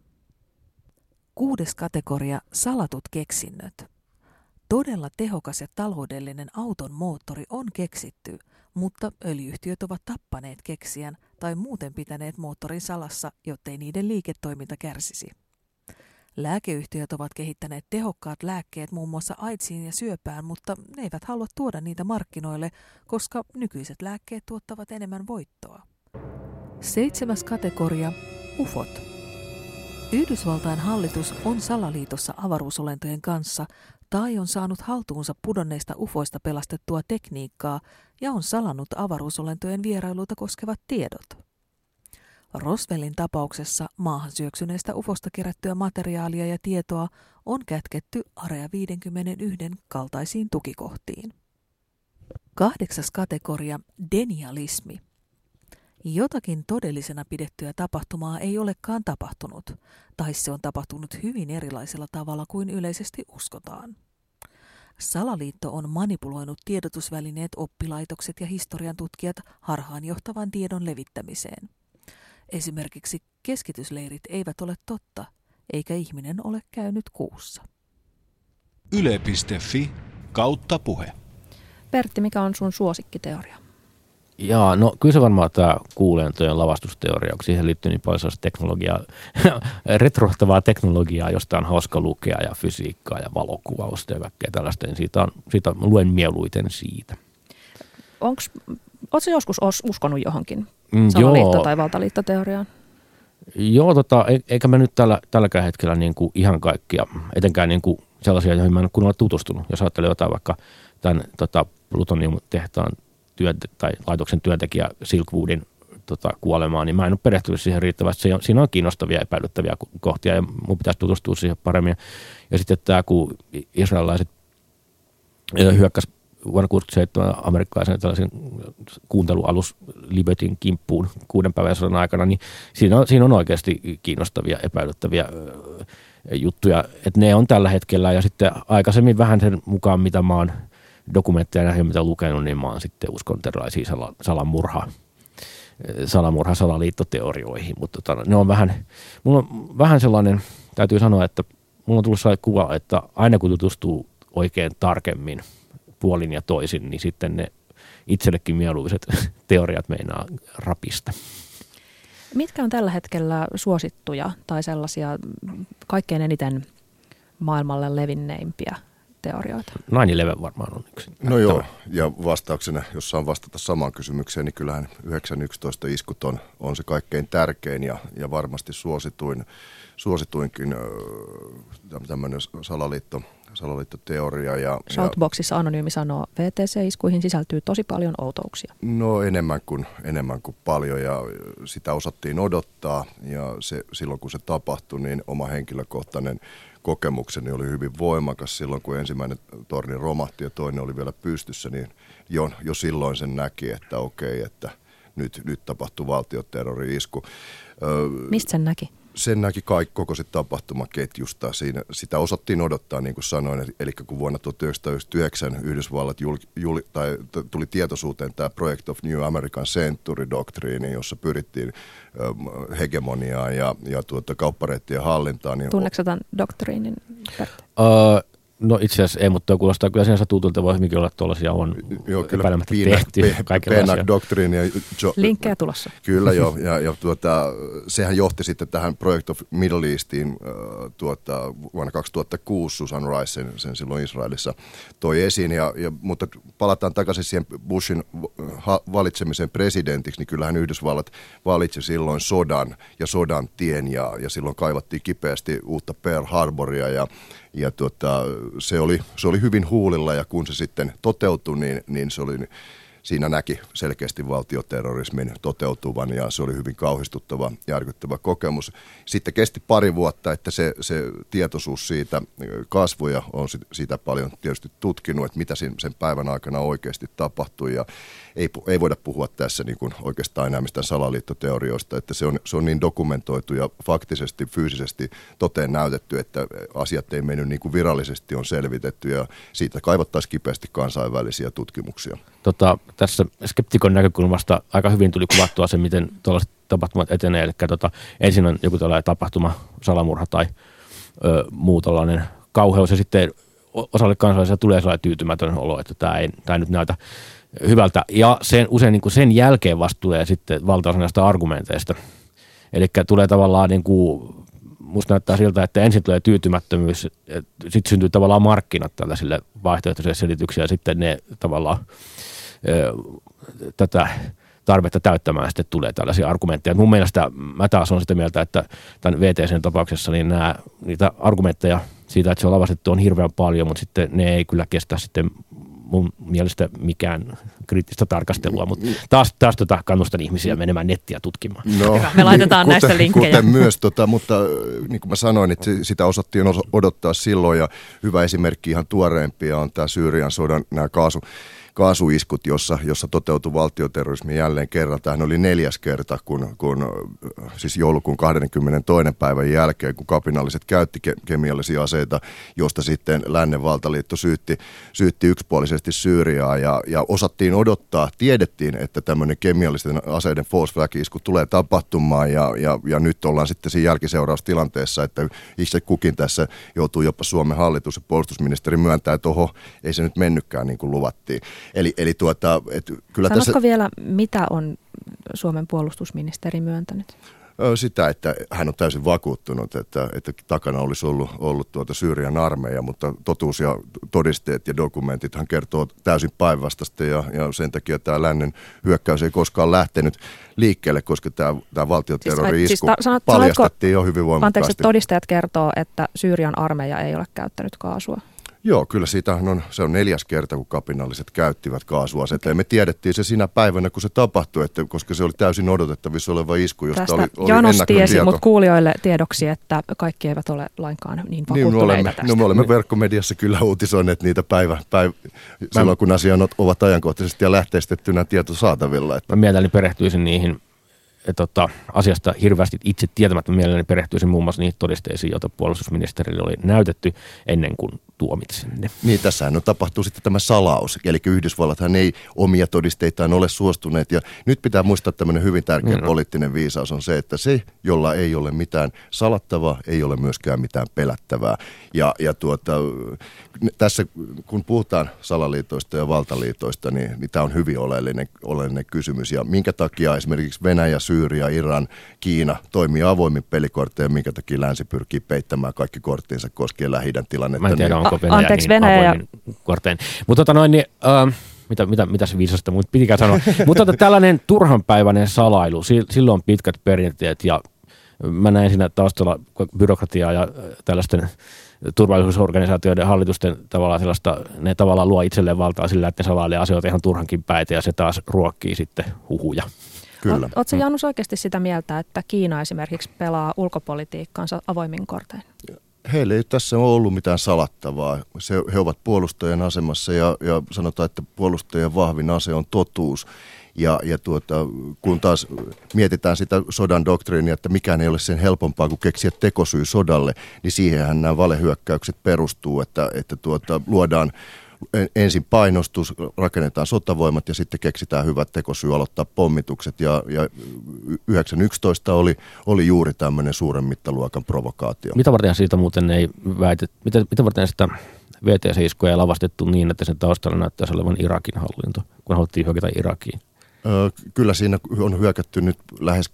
Kuudes kategoria, salatut keksinnöt. Todella tehokas ja taloudellinen auton moottori on keksitty, mutta öljyhtiöt ovat tappaneet keksijän tai muuten pitäneet moottorin salassa, jottei niiden liiketoiminta kärsisi. Lääkeyhtiöt ovat kehittäneet tehokkaat lääkkeet muun muassa AIDSiin ja syöpään, mutta ne eivät halua tuoda niitä markkinoille, koska nykyiset lääkkeet tuottavat enemmän voittoa. Seitsemäs kategoria, UFOT. Yhdysvaltain hallitus on salaliitossa avaruusolentojen kanssa tai on saanut haltuunsa pudonneista ufoista pelastettua tekniikkaa ja on salannut avaruusolentojen vierailuita koskevat tiedot. Roswellin tapauksessa maahan syöksyneestä ufosta kerättyä materiaalia ja tietoa on kätketty Area 51 kaltaisiin tukikohtiin. Kahdeksas kategoria, denialismi. Jotakin todellisena pidettyä tapahtumaa ei olekaan tapahtunut, tai se on tapahtunut hyvin erilaisella tavalla kuin yleisesti uskotaan. Salaliitto on manipuloinut tiedotusvälineet, oppilaitokset ja historian tutkijat harhaanjohtavan tiedon levittämiseen. Esimerkiksi keskitysleirit eivät ole totta, eikä ihminen ole käynyt kuussa. Yle.fi kautta puhe. Pertti, mikä on sun suosikkiteoria? Jaa, no kyllä se varmaan tämä kuulentojen lavastusteoria, kun siihen liittyy niin paljon teknologiaa, retrohtavaa teknologiaa, josta on hauska lukea ja fysiikkaa ja valokuvausta ja kaikkea tällaista, niin siitä, on, siitä luen mieluiten siitä. Oletko joskus uskonut johonkin mm, salaliitto- tai valtaliittoteoriaan? Joo, tota, e- eikä mä nyt tällä, tälläkään hetkellä niin kuin ihan kaikkia, etenkään niin kuin sellaisia, joihin mä en ole tutustunut. Jos ajattelee jotain vaikka tämän tota, plutonium-tehtaan työ, tai laitoksen työntekijä Silkwoodin tota, kuolemaa, niin mä en ole perehtynyt siihen riittävästi. Siinä on kiinnostavia epäilyttäviä kohtia ja mun pitäisi tutustua siihen paremmin. Ja sitten tämä, kun israelilaiset hyökkäsi vuonna 1967 amerikkalaisen tällaisen kuuntelualus Libertyn kimppuun kuuden päivän sodan aikana, niin siinä on, siinä on oikeasti kiinnostavia, epäilyttäviä juttuja, että ne on tällä hetkellä ja sitten aikaisemmin vähän sen mukaan, mitä mä oon dokumentteja nähnyt, mitä lukenut, niin mä oon sitten uskonut erilaisiin sala, salamurha, salamurha, salaliittoteorioihin, mutta tota, ne on vähän, mulla on vähän sellainen, täytyy sanoa, että mulla on tullut sellainen kuva, että aina kun tutustuu oikein tarkemmin puolin ja toisin, niin sitten ne itsellekin mieluiset teoriat meinaa rapista. Mitkä on tällä hetkellä suosittuja tai sellaisia kaikkein eniten maailmalle levinneimpiä teorioita? 9-11 varmaan on yksi. No joo, ja vastauksena, jos saan vastata samaan kysymykseen, niin kyllähän 911 iskut on, on se kaikkein tärkein ja, ja varmasti suosituin, suosituinkin tämmöinen salaliitto, salaliittoteoria. Ja, Shoutboxissa Anonyymi sanoo, VTC-iskuihin sisältyy tosi paljon outouksia. No enemmän kuin, enemmän kuin paljon ja sitä osattiin odottaa ja se, silloin kun se tapahtui, niin oma henkilökohtainen kokemukseni oli hyvin voimakas silloin, kun ensimmäinen torni romahti ja toinen oli vielä pystyssä, niin jo, jo silloin sen näki, että okei, että nyt, nyt tapahtui valtioterrori-isku. Mistä sen näki? Sen näki kaikki koko se tapahtumaketjusta. Siinä, sitä osattiin odottaa, niin kuin sanoin. Eli kun vuonna 1999 Yhdysvallat jul, jul, tai tuli tietoisuuteen tämä Project of New American Century doktriini, jossa pyrittiin hegemoniaan ja, ja tuota, kauppareittien hallintaan. Niin Tunneeko tämän doktriinin? Uh, No itse asiassa ei, mutta kuulostaa kyllä sinänsä tutulta, voi hyvinkin olla tuollaisia on joo, kyllä epäilemättä tehty. Pe- doktriini ja jo, Linkkejä tulossa. Kyllä joo, ja, ja tuota, sehän johti sitten tähän Project of Middle Eastiin äh, tuota, vuonna 2006 Susan Rice sen, sen silloin Israelissa toi esiin, ja, ja, mutta palataan takaisin siihen Bushin ha, valitsemiseen presidentiksi, niin kyllähän Yhdysvallat valitsi silloin sodan ja sodan tien, ja, ja silloin kaivattiin kipeästi uutta Pearl Harboria, ja ja tuota, se, oli, se oli hyvin huulilla ja kun se sitten toteutui, niin, niin se oli siinä näki selkeästi valtioterrorismin toteutuvan ja se oli hyvin kauhistuttava, järkyttävä kokemus. Sitten kesti pari vuotta, että se, se tietoisuus siitä kasvoi ja on sitä paljon tietysti tutkinut, että mitä sen päivän aikana oikeasti tapahtui ja ei, ei voida puhua tässä niin kuin oikeastaan enää mistään salaliittoteorioista, että se on, se on niin dokumentoitu ja faktisesti, fyysisesti toteen näytetty, että asiat ei mennyt niin kuin virallisesti on selvitetty ja siitä kaivattaisiin kipeästi kansainvälisiä tutkimuksia. Tota, tässä skeptikon näkökulmasta aika hyvin tuli kuvattua se, miten tuollaiset tapahtumat etenee. Eli tota, ensin on joku tällainen tapahtuma, salamurha tai ö, muu tällainen kauheus ja sitten osalle kansalaisille tulee sellainen tyytymätön olo, että tämä ei, tämä ei nyt näytä hyvältä. Ja sen, usein niin kuin sen jälkeen vasta tulee sitten valtaosa näistä argumenteista. Eli tulee tavallaan niin kuin, musta näyttää siltä, että ensin tulee tyytymättömyys, sitten syntyy tavallaan markkinat tällaisille vaihtoehtoisille selityksille ja sitten ne tavallaan ö, tätä tarvetta täyttämään sitten tulee tällaisia argumentteja. Mun mielestä mä taas on sitä mieltä, että tämän VTCn tapauksessa niin nämä, niitä argumentteja siitä, että se on lavastettu on hirveän paljon, mutta sitten ne ei kyllä kestä sitten mun mielestä mikään kriittistä tarkastelua, mutta taas, taas tota kannustan ihmisiä menemään nettiä tutkimaan. No, Me laitetaan kuten, näistä linkkejä. Kuten myös, tota, mutta niin kuin mä sanoin, että sitä osattiin odottaa silloin ja hyvä esimerkki ihan tuoreempia on tämä Syyrian sodan nämä kaasu kaasuiskut, jossa, jossa toteutui valtioterrorismi jälleen kerran. Tämähän oli neljäs kerta, kun, kun siis joulukuun 22. päivän jälkeen, kun kapinalliset käytti ke- kemiallisia aseita, josta sitten lännen valtaliitto syytti, syytti yksipuolisesti Syyriaa ja, ja osattiin odottaa, tiedettiin, että tämmöinen kemiallisten aseiden force isku tulee tapahtumaan ja, ja, ja nyt ollaan sitten siinä jälkiseuraustilanteessa, että itse kukin tässä joutuu jopa Suomen hallitus ja puolustusministeri myöntää, että oho, ei se nyt mennytkään niin kuin luvattiin. Eli, eli tuota, et kyllä Sanotko tässä... vielä, mitä on Suomen puolustusministeri myöntänyt? sitä, että hän on täysin vakuuttunut, että, että takana olisi ollut, ollut tuota Syyrian armeija, mutta totuus ja todisteet ja dokumentit hän kertoo täysin päinvastaista ja, ja sen takia tämä lännen hyökkäys ei koskaan lähtenyt liikkeelle, koska tämä, tämä valtioterrori-isku siis, siis ta, paljastettiin jo hyvin voimakkaasti. Anteeksi, todistajat kertoo, että Syyrian armeija ei ole käyttänyt kaasua. Joo, kyllä siitä on, se on neljäs kerta, kun kapinalliset käyttivät kaasuaseita. Okay. Ja me tiedettiin se siinä päivänä, kun se tapahtui, että, koska se oli täysin odotettavissa oleva isku, josta Tästä oli, oli Janos tiesi, mutta kuulijoille tiedoksi, että kaikki eivät ole lainkaan niin, niin vakuuttuneita niin, me olemme, tästä. No me olemme verkkomediassa kyllä uutisoineet niitä päivä, päivä silloin, kun asiat ovat ajankohtaisesti ja lähteistettynä tieto saatavilla. Että. Mä mielelläni perehtyisin niihin tota, asiasta hirveästi itse tietämättä mielelläni perehtyisin muun muassa niihin todisteisiin, joita puolustusministerille oli näytetty ennen kuin tuomitsin ne. Niin, tässähän on tapahtuu sitten tämä salaus, eli Yhdysvallathan ei omia todisteitaan ole suostuneet, ja nyt pitää muistaa tämmöinen hyvin tärkeä mm. poliittinen viisaus on se, että se, jolla ei ole mitään salattavaa, ei ole myöskään mitään pelättävää, ja, ja tuota, tässä kun puhutaan salaliitoista ja valtaliitoista, niin, niin tämä on hyvin oleellinen, oleellinen kysymys, ja minkä takia esimerkiksi Venäjä, Syyria, Iran, Kiina toimii avoimin pelikortteja, minkä takia länsi pyrkii peittämään kaikki korttinsa koskien lähi tilannetta. Mä en tiedä, niin, onko Venäjä Anteeksi, niin Venäjä. kortein. Mutta tota noin, niin, äh, mitä, mitä, mitä se viisasta mutta pitikään sanoa. Mutta tota, tällainen turhanpäiväinen salailu, sillä on pitkät perinteet ja mä näen siinä taustalla byrokratiaa ja tällaisten turvallisuusorganisaatioiden hallitusten tavallaan sellaista, ne tavallaan luo itselleen valtaa sillä, että ne salailee asioita ihan turhankin päitä ja se taas ruokkii sitten huhuja. Kyllä. Oletko Janus oikeasti sitä mieltä, että Kiina esimerkiksi pelaa ulkopolitiikkaansa avoimin kortein? heillä ei tässä ole ollut mitään salattavaa. Se, he ovat puolustajien asemassa ja, ja sanotaan, että puolustajien vahvin ase on totuus. Ja, ja tuota, kun taas mietitään sitä sodan doktriinia, että mikään ei ole sen helpompaa kuin keksiä tekosyy sodalle, niin siihenhän nämä valehyökkäykset perustuu, että, että tuota, luodaan ensin painostus, rakennetaan sotavoimat ja sitten keksitään hyvät tekosyy aloittaa pommitukset. Ja, ja 911 oli, oli juuri tämmöinen suuren mittaluokan provokaatio. Mitä varten siitä muuten ei väitet, mitä, mitä varten sitä VTC-iskuja ei lavastettu niin, että sen taustalla näyttäisi olevan Irakin hallinto, kun haluttiin hyökätä Irakiin? Öö, kyllä siinä on hyökätty nyt lähes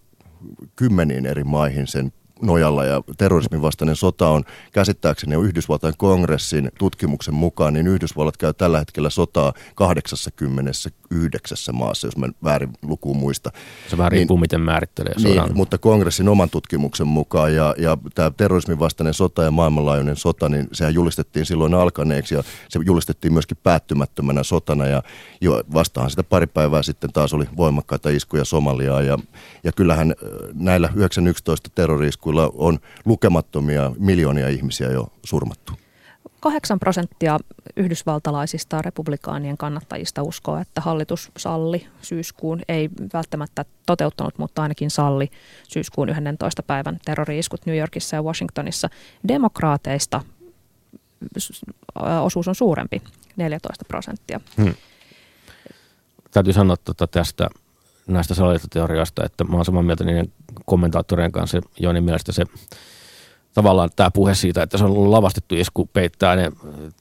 kymmeniin eri maihin sen nojalla ja terrorismin vastainen sota on käsittääkseni jo Yhdysvaltain kongressin tutkimuksen mukaan, niin Yhdysvallat käy tällä hetkellä sotaa 89 maassa, jos mä väärin lukuun muista. Se vähän riippuu, niin, miten määrittelee sodan. Niin, mutta kongressin oman tutkimuksen mukaan ja, ja tämä terrorismin vastainen sota ja maailmanlaajuinen sota, niin sehän julistettiin silloin alkaneeksi ja se julistettiin myöskin päättymättömänä sotana ja jo vastahan sitä pari päivää sitten taas oli voimakkaita iskuja Somaliaa ja, ja kyllähän näillä 911 terrori 80 on lukemattomia miljoonia ihmisiä jo surmattu. 8 prosenttia yhdysvaltalaisista republikaanien kannattajista uskoo, että hallitus salli syyskuun, ei välttämättä toteuttanut, mutta ainakin salli syyskuun 11. päivän terrori-iskut New Yorkissa ja Washingtonissa. Demokraateista osuus on suurempi, 14 prosenttia. Hmm. Täytyy sanoa tuota tästä näistä salaliittoteoriasta, että mä oon samaa mieltä niiden kommentaattorien kanssa, joiden mielestä se tavallaan tämä puhe siitä, että se on ollut lavastettu isku, peittää ne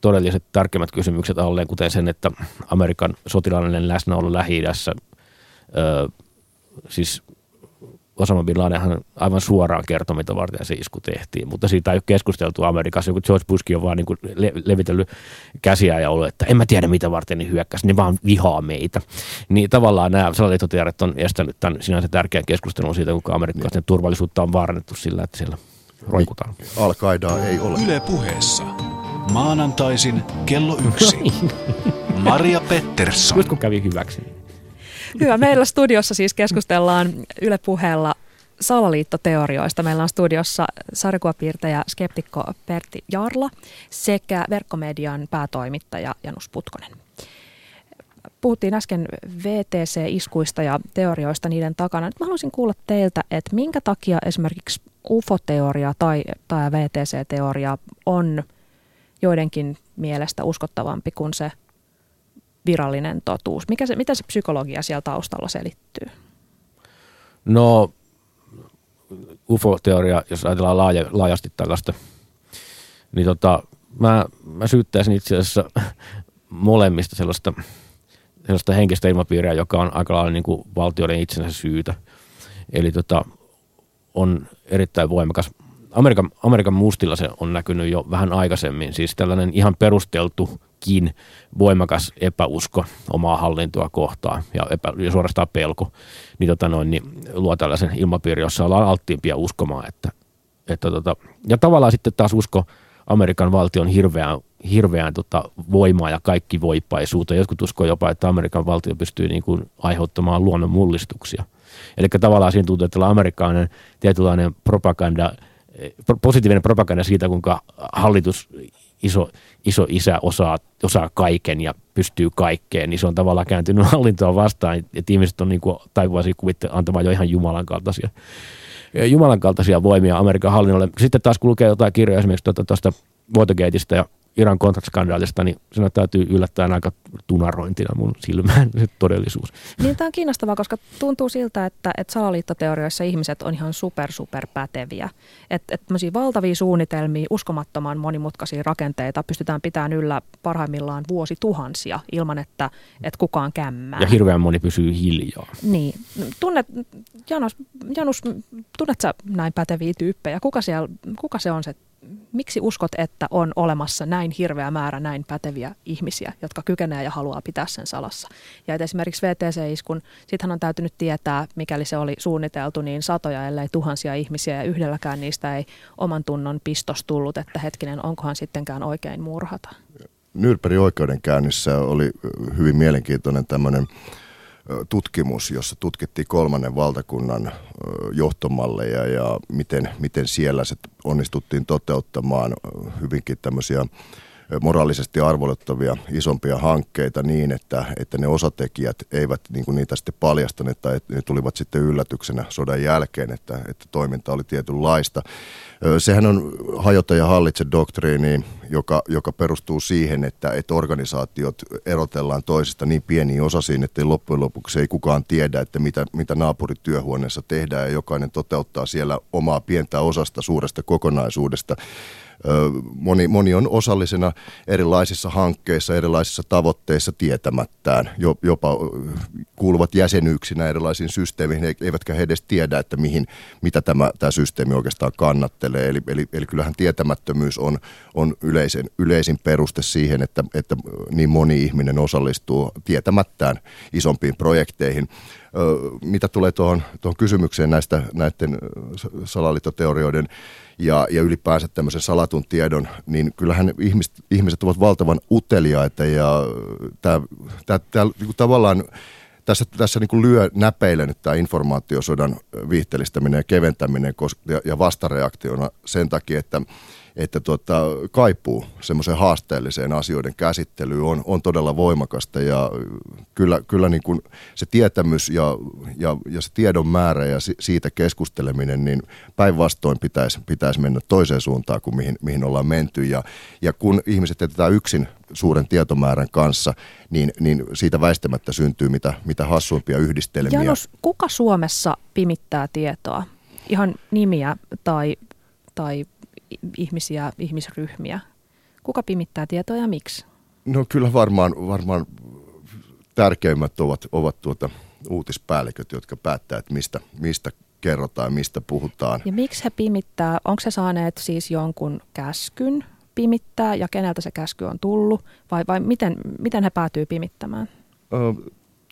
todelliset tärkeimmät kysymykset alleen, kuten sen, että Amerikan sotilaallinen läsnäolo Lähi-idässä, siis Osama Bin Ladenhan aivan suoraan kertoi, mitä varten se isku tehtiin, mutta siitä ei ole keskusteltu Amerikassa. Joku George Bushkin on vaan niin kuin le- levitellyt käsiä ja ollut, että en mä tiedä mitä varten ne hyökkäs, ne vaan vihaa meitä. Niin tavallaan nämä salaliittotiedot on estänyt tämän sinänsä tärkeän keskustelun siitä, kuinka amerikkalaisten niin. turvallisuutta on vaarannettu sillä, että siellä roikutaan. al ei ole. Yle puheessa. Maanantaisin kello yksi. Maria Pettersson. Nyt kun kävi hyväksi. Hyvä. Meillä studiossa siis keskustellaan Yle puheella salaliittoteorioista. Meillä on studiossa sarjakuvapiirtäjä skeptikko Pertti Jarla sekä verkkomedian päätoimittaja Janus Putkonen. Puhuttiin äsken VTC-iskuista ja teorioista niiden takana. Nyt mä haluaisin kuulla teiltä, että minkä takia esimerkiksi UFO-teoria tai, tai VTC-teoria on joidenkin mielestä uskottavampi kuin se virallinen totuus? Mikä se, mitä se psykologia siellä taustalla selittyy? No UFO-teoria, jos ajatellaan laaja, laajasti tällaista, niin tota, mä, mä syyttäisin itse asiassa molemmista sellaista, sellaista henkistä ilmapiiriä, joka on aika lailla niin kuin valtioiden itsensä syytä. Eli tota, on erittäin voimakas. Amerikan, Amerikan mustilla se on näkynyt jo vähän aikaisemmin, siis tällainen ihan perusteltu kin voimakas epäusko omaa hallintoa kohtaan ja, epä, ja suorastaan pelko, niin, tota noin, niin luo tällaisen ilmapiiri, jossa ollaan alttiimpia uskomaan. Että, että tota, ja tavallaan sitten taas usko Amerikan valtion hirveään, hirveään tota, voimaa ja kaikki voipaisuutta. Jotkut uskoo jopa, että Amerikan valtio pystyy niin kuin aiheuttamaan luonnon mullistuksia. Eli tavallaan siinä tuntuu, että amerikkalainen tietynlainen propaganda, positiivinen propaganda siitä, kuinka hallitus iso, iso isä osaa, osaa kaiken ja pystyy kaikkeen, niin se on tavallaan kääntynyt hallintoa vastaan, että ihmiset on niin kuin taipuvaisia kuvitte antamaan jo ihan Jumalan kaltaisia, Jumalan kaltaisia voimia Amerikan hallinnolle. Sitten taas kun lukee jotain kirjoja esimerkiksi tuosta, tuosta Watergateista ja Iran kontraskandaalista, niin se täytyy yllättäen aika tunarointina mun silmään se todellisuus. Niin tämä on kiinnostavaa, koska tuntuu siltä, että, että salaliittoteorioissa ihmiset on ihan super super päteviä. Että et valtavia suunnitelmia, uskomattoman monimutkaisia rakenteita pystytään pitämään yllä parhaimmillaan vuosituhansia ilman, että, että kukaan kämmää. Ja hirveän moni pysyy hiljaa. Niin. Tunnet, Janus, Janus tunnet sä näin päteviä tyyppejä? Kuka, siellä, kuka se on se miksi uskot, että on olemassa näin hirveä määrä näin päteviä ihmisiä, jotka kykenee ja haluaa pitää sen salassa? Ja että esimerkiksi VTC-iskun, sittenhän on täytynyt tietää, mikäli se oli suunniteltu, niin satoja, ellei tuhansia ihmisiä, ja yhdelläkään niistä ei oman tunnon pistos tullut, että hetkinen, onkohan sittenkään oikein murhata? Nyrperin oikeudenkäynnissä oli hyvin mielenkiintoinen tämmöinen tutkimus, jossa tutkittiin kolmannen valtakunnan johtomalleja ja miten, miten siellä se onnistuttiin toteuttamaan hyvinkin tämmöisiä moraalisesti arvolettavia isompia hankkeita niin, että, että ne osatekijät eivät niin kuin niitä sitten paljastaneet tai ne tulivat sitten yllätyksenä sodan jälkeen, että, että toiminta oli tietynlaista. Sehän on hajota ja hallitse doktriini, joka, joka perustuu siihen, että, että organisaatiot erotellaan toisista niin pieniin osasiin, että loppujen lopuksi ei kukaan tiedä, että mitä, mitä naapurityöhuoneessa tehdään ja jokainen toteuttaa siellä omaa pientä osasta suuresta kokonaisuudesta moni, moni on osallisena erilaisissa hankkeissa, erilaisissa tavoitteissa tietämättään, jopa kuuluvat jäsenyyksinä erilaisiin systeemeihin, eivätkä he edes tiedä, että mihin, mitä tämä, tämä systeemi oikeastaan kannattelee. Eli, eli, eli kyllähän tietämättömyys on, on yleisen, yleisin peruste siihen, että, että niin moni ihminen osallistuu tietämättään isompiin projekteihin mitä tulee tuohon, tuohon kysymykseen näistä näiden salaliittoteorioiden ja, ja ylipäänsä tämmöisen salatun tiedon, niin kyllähän ihmiset, ihmiset ovat valtavan uteliaita ja tämä, tämä, tämä niin tavallaan tässä, tässä niin kuin lyö näpeille nyt tämä informaatiosodan viihtelistäminen ja keventäminen ja, ja vastareaktiona sen takia, että että tuota, kaipuu semmoiseen haasteelliseen asioiden käsittelyyn on, on todella voimakasta ja kyllä, kyllä niin kuin se tietämys ja, ja, ja se tiedon määrä ja si, siitä keskusteleminen, niin päinvastoin pitäisi, pitäisi mennä toiseen suuntaan kuin mihin, mihin ollaan menty ja, ja kun ihmiset jätetään yksin suuren tietomäärän kanssa, niin, niin siitä väistämättä syntyy mitä, mitä hassuimpia yhdistelmiä. Janus, kuka Suomessa pimittää tietoa? Ihan nimiä tai, tai ihmisiä, ihmisryhmiä. Kuka pimittää tietoa ja miksi? No kyllä varmaan, varmaan tärkeimmät ovat, ovat tuota uutispäälliköt, jotka päättää, että mistä, mistä kerrotaan, mistä puhutaan. Ja miksi he pimittää? Onko se saaneet siis jonkun käskyn pimittää ja keneltä se käsky on tullut? Vai, vai miten, miten he päätyy pimittämään?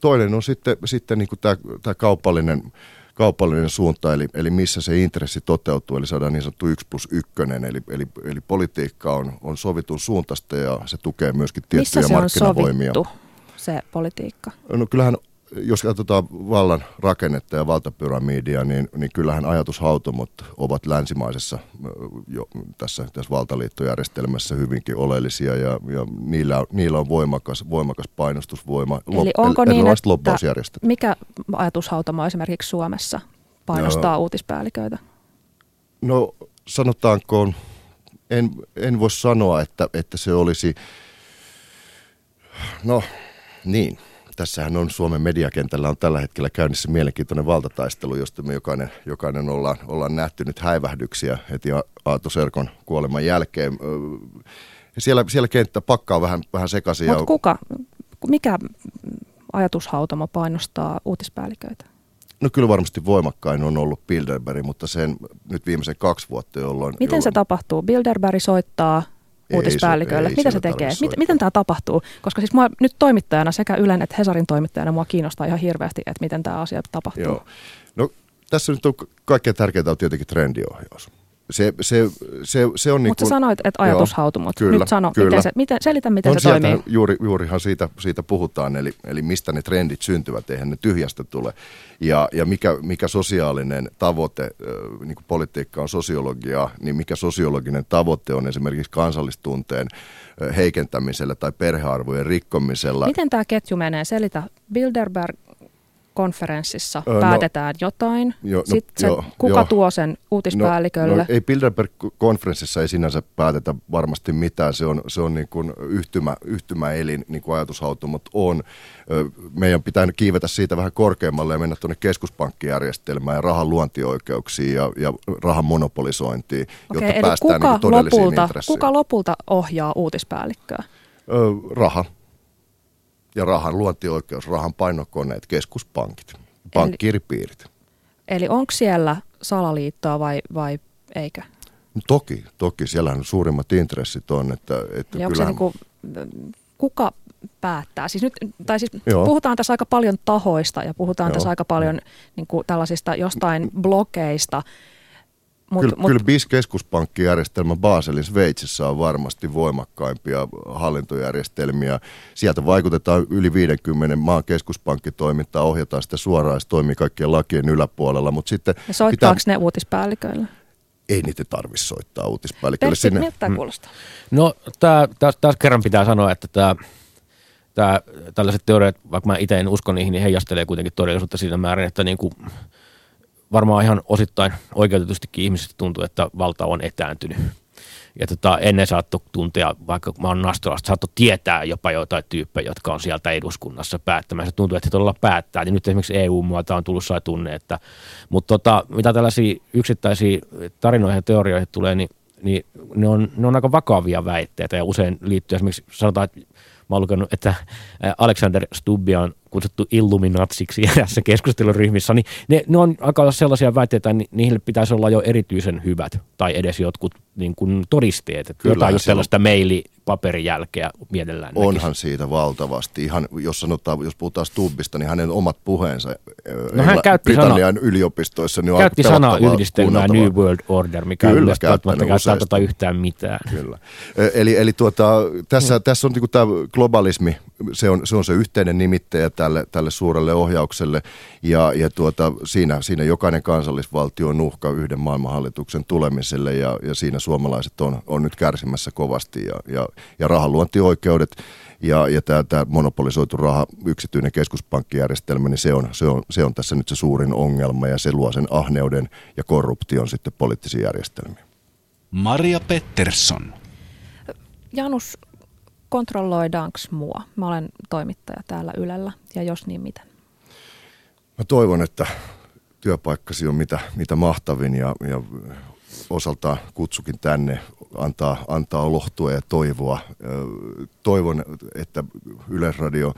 toinen on sitten, sitten niin tämä, tämä kaupallinen kaupallinen suunta, eli, eli missä se intressi toteutuu, eli saadaan niin sanottu 1 plus 1, eli, eli, eli politiikka on, on sovitun suuntaista ja se tukee myöskin tiettyjä missä se markkinavoimia. on sovittu, se politiikka? No kyllähän jos katsotaan vallan rakennetta ja valtapyramidia, niin, niin kyllähän ajatushautomot ovat länsimaisessa jo tässä, tässä valtaliittojärjestelmässä hyvinkin oleellisia ja, ja niillä, niillä on voimakas, voimakas painostusvoima. Eli onko niin, että mikä ajatushautomo esimerkiksi Suomessa painostaa no, uutispäälliköitä? No sanotaanko, en, en voi sanoa, että, että se olisi, no niin – Tässähän on Suomen mediakentällä on tällä hetkellä käynnissä mielenkiintoinen valtataistelu, josta me jokainen, jokainen ollaan, ollaan nähty nyt häivähdyksiä heti Aato Serkon kuoleman jälkeen. Siellä, siellä kenttä pakkaa vähän, vähän sekaisin. Mutta kuka, mikä ajatushautamo painostaa uutispäälliköitä? No kyllä varmasti voimakkain on ollut Bilderberg, mutta sen nyt viimeisen kaksi vuotta, jolloin... Miten jolloin... se tapahtuu? Bilderberg soittaa uutispäällikölle. Ei, Mitä se tekee? Miten, miten tämä tapahtuu? Koska siis mua nyt toimittajana sekä Ylen että Hesarin toimittajana mua kiinnostaa ihan hirveästi, että miten tämä asia tapahtuu. Joo. No tässä nyt on kaikkein tärkeintä on tietenkin trendiohjaus se, se, se, se on niin Mutta sä sanoit, että ajatushautumot. Kyllä, Nyt sano, kyllä. Miten se, miten, selitä, miten no, se toimii. Juuri, juurihan siitä, siitä puhutaan, eli, eli mistä ne trendit syntyvät, eihän ne tyhjästä tule. Ja, ja mikä, mikä sosiaalinen tavoite, niin kuin politiikka on sosiologiaa, niin mikä sosiologinen tavoite on esimerkiksi kansallistunteen heikentämisellä tai perhearvojen rikkomisella. Miten tämä ketju menee? Selitä. Bilderberg konferenssissa öö, päätetään no, jotain, jo, no, sitten se, jo, kuka jo. tuo sen uutispäällikölle? No, no, ei Bilderberg-konferenssissa ei sinänsä päätetä varmasti mitään, se on, se on niin kuin yhtymä, yhtymäelin, niin kuin ajatushautomot on. Meidän pitää kiivetä siitä vähän korkeammalle ja mennä tuonne keskuspankkijärjestelmään ja rahan luontioikeuksiin ja, ja rahan monopolisointiin, Okei, jotta päästään kuka niin todellisiin lopulta, Kuka lopulta ohjaa uutispäällikköä? Ö, raha ja rahan luontioikeus, rahan painokoneet, keskuspankit, pankkiripiirit. Eli, eli onko siellä salaliittoa vai, vai eikö? No toki, toki. Siellähän suurimmat intressit on. Että, että ja kyllähän... onko se niin kuka päättää? Siis nyt, tai siis puhutaan tässä aika paljon tahoista ja puhutaan Joo. tässä aika paljon niin kuin tällaisista jostain blokeista, Mut, kyllä, mut, kyllä BIS-keskuspankkijärjestelmä Baselin Sveitsissä on varmasti voimakkaimpia hallintojärjestelmiä. Sieltä vaikutetaan yli 50 maan keskuspankkitoimintaa, ohjataan sitä suoraan, se toimii kaikkien lakien yläpuolella. Mutta sitten ja soittaako pitää... ne uutispäälliköille? ei niitä tarvitse soittaa uutispäällikölle. Pertti, Sinne, miltä tämä kuulostaa? No tää, taas, taas kerran pitää sanoa, että tämä tää, tällaiset teoriat, vaikka mä itse en usko niihin, niin heijastelee kuitenkin todellisuutta siinä määrin, että niin kuin varmaan ihan osittain oikeutetustikin ihmiset tuntuu, että valta on etääntynyt. Ja tota, ennen saattoi tuntea, vaikka mä oon Nastolasta, saattoi tietää jopa jotain tyyppejä, jotka on sieltä eduskunnassa päättämässä. Tuntuu, että he todella päättää. Niin nyt esimerkiksi EU-muoto on tullut sai tunne. Että, mutta tota, mitä tällaisia yksittäisiä tarinoihin ja teorioihin tulee, niin, niin ne, on, ne on aika vakavia väitteitä ja usein liittyy esimerkiksi, sanotaan, että mä oon lukenut, että Alexander Stubbia on kutsuttu illuminatsiksi tässä keskusteluryhmissä, niin ne, ne on aika sellaisia väitteitä, että niille pitäisi olla jo erityisen hyvät tai edes jotkut niin kuin todisteet. Että Kyllähän jotain sellaista mailipaperijälkeä mielellään Onhan näkisi. siitä valtavasti. Ihan, jos sanotaan, jos puhutaan Stubbista, niin hänen omat puheensa No hän käytti Britannian yliopistoissa niin on Käytti sanaa yhdistelmää. New World Order, mikä Kyllä, ei useasti. tota yhtään mitään. Kyllä. Ö, Eli, eli tuota, tässä, tässä on niin tämä globalismi, se on, se on se yhteinen nimittäjä tälle, tälle suurelle ohjaukselle ja, ja tuota, siinä, siinä jokainen kansallisvaltio on uhka yhden maailmanhallituksen tulemiselle ja, ja siinä suomalaiset on, on nyt kärsimässä kovasti ja, ja, ja rahanluontioikeudet ja, ja tämä, tämä monopolisoitu raha, yksityinen keskuspankkijärjestelmä, niin se on, se, on, se on tässä nyt se suurin ongelma ja se luo sen ahneuden ja korruption sitten poliittisiin järjestelmiin. Maria Pettersson. Janus, kontrolloidaanko mua? Mä olen toimittaja täällä Ylellä ja jos niin miten? Mä toivon, että työpaikkasi on mitä, mitä mahtavin ja, ja osaltaan kutsukin tänne antaa, antaa lohtua ja toivoa. Toivon, että Yleisradio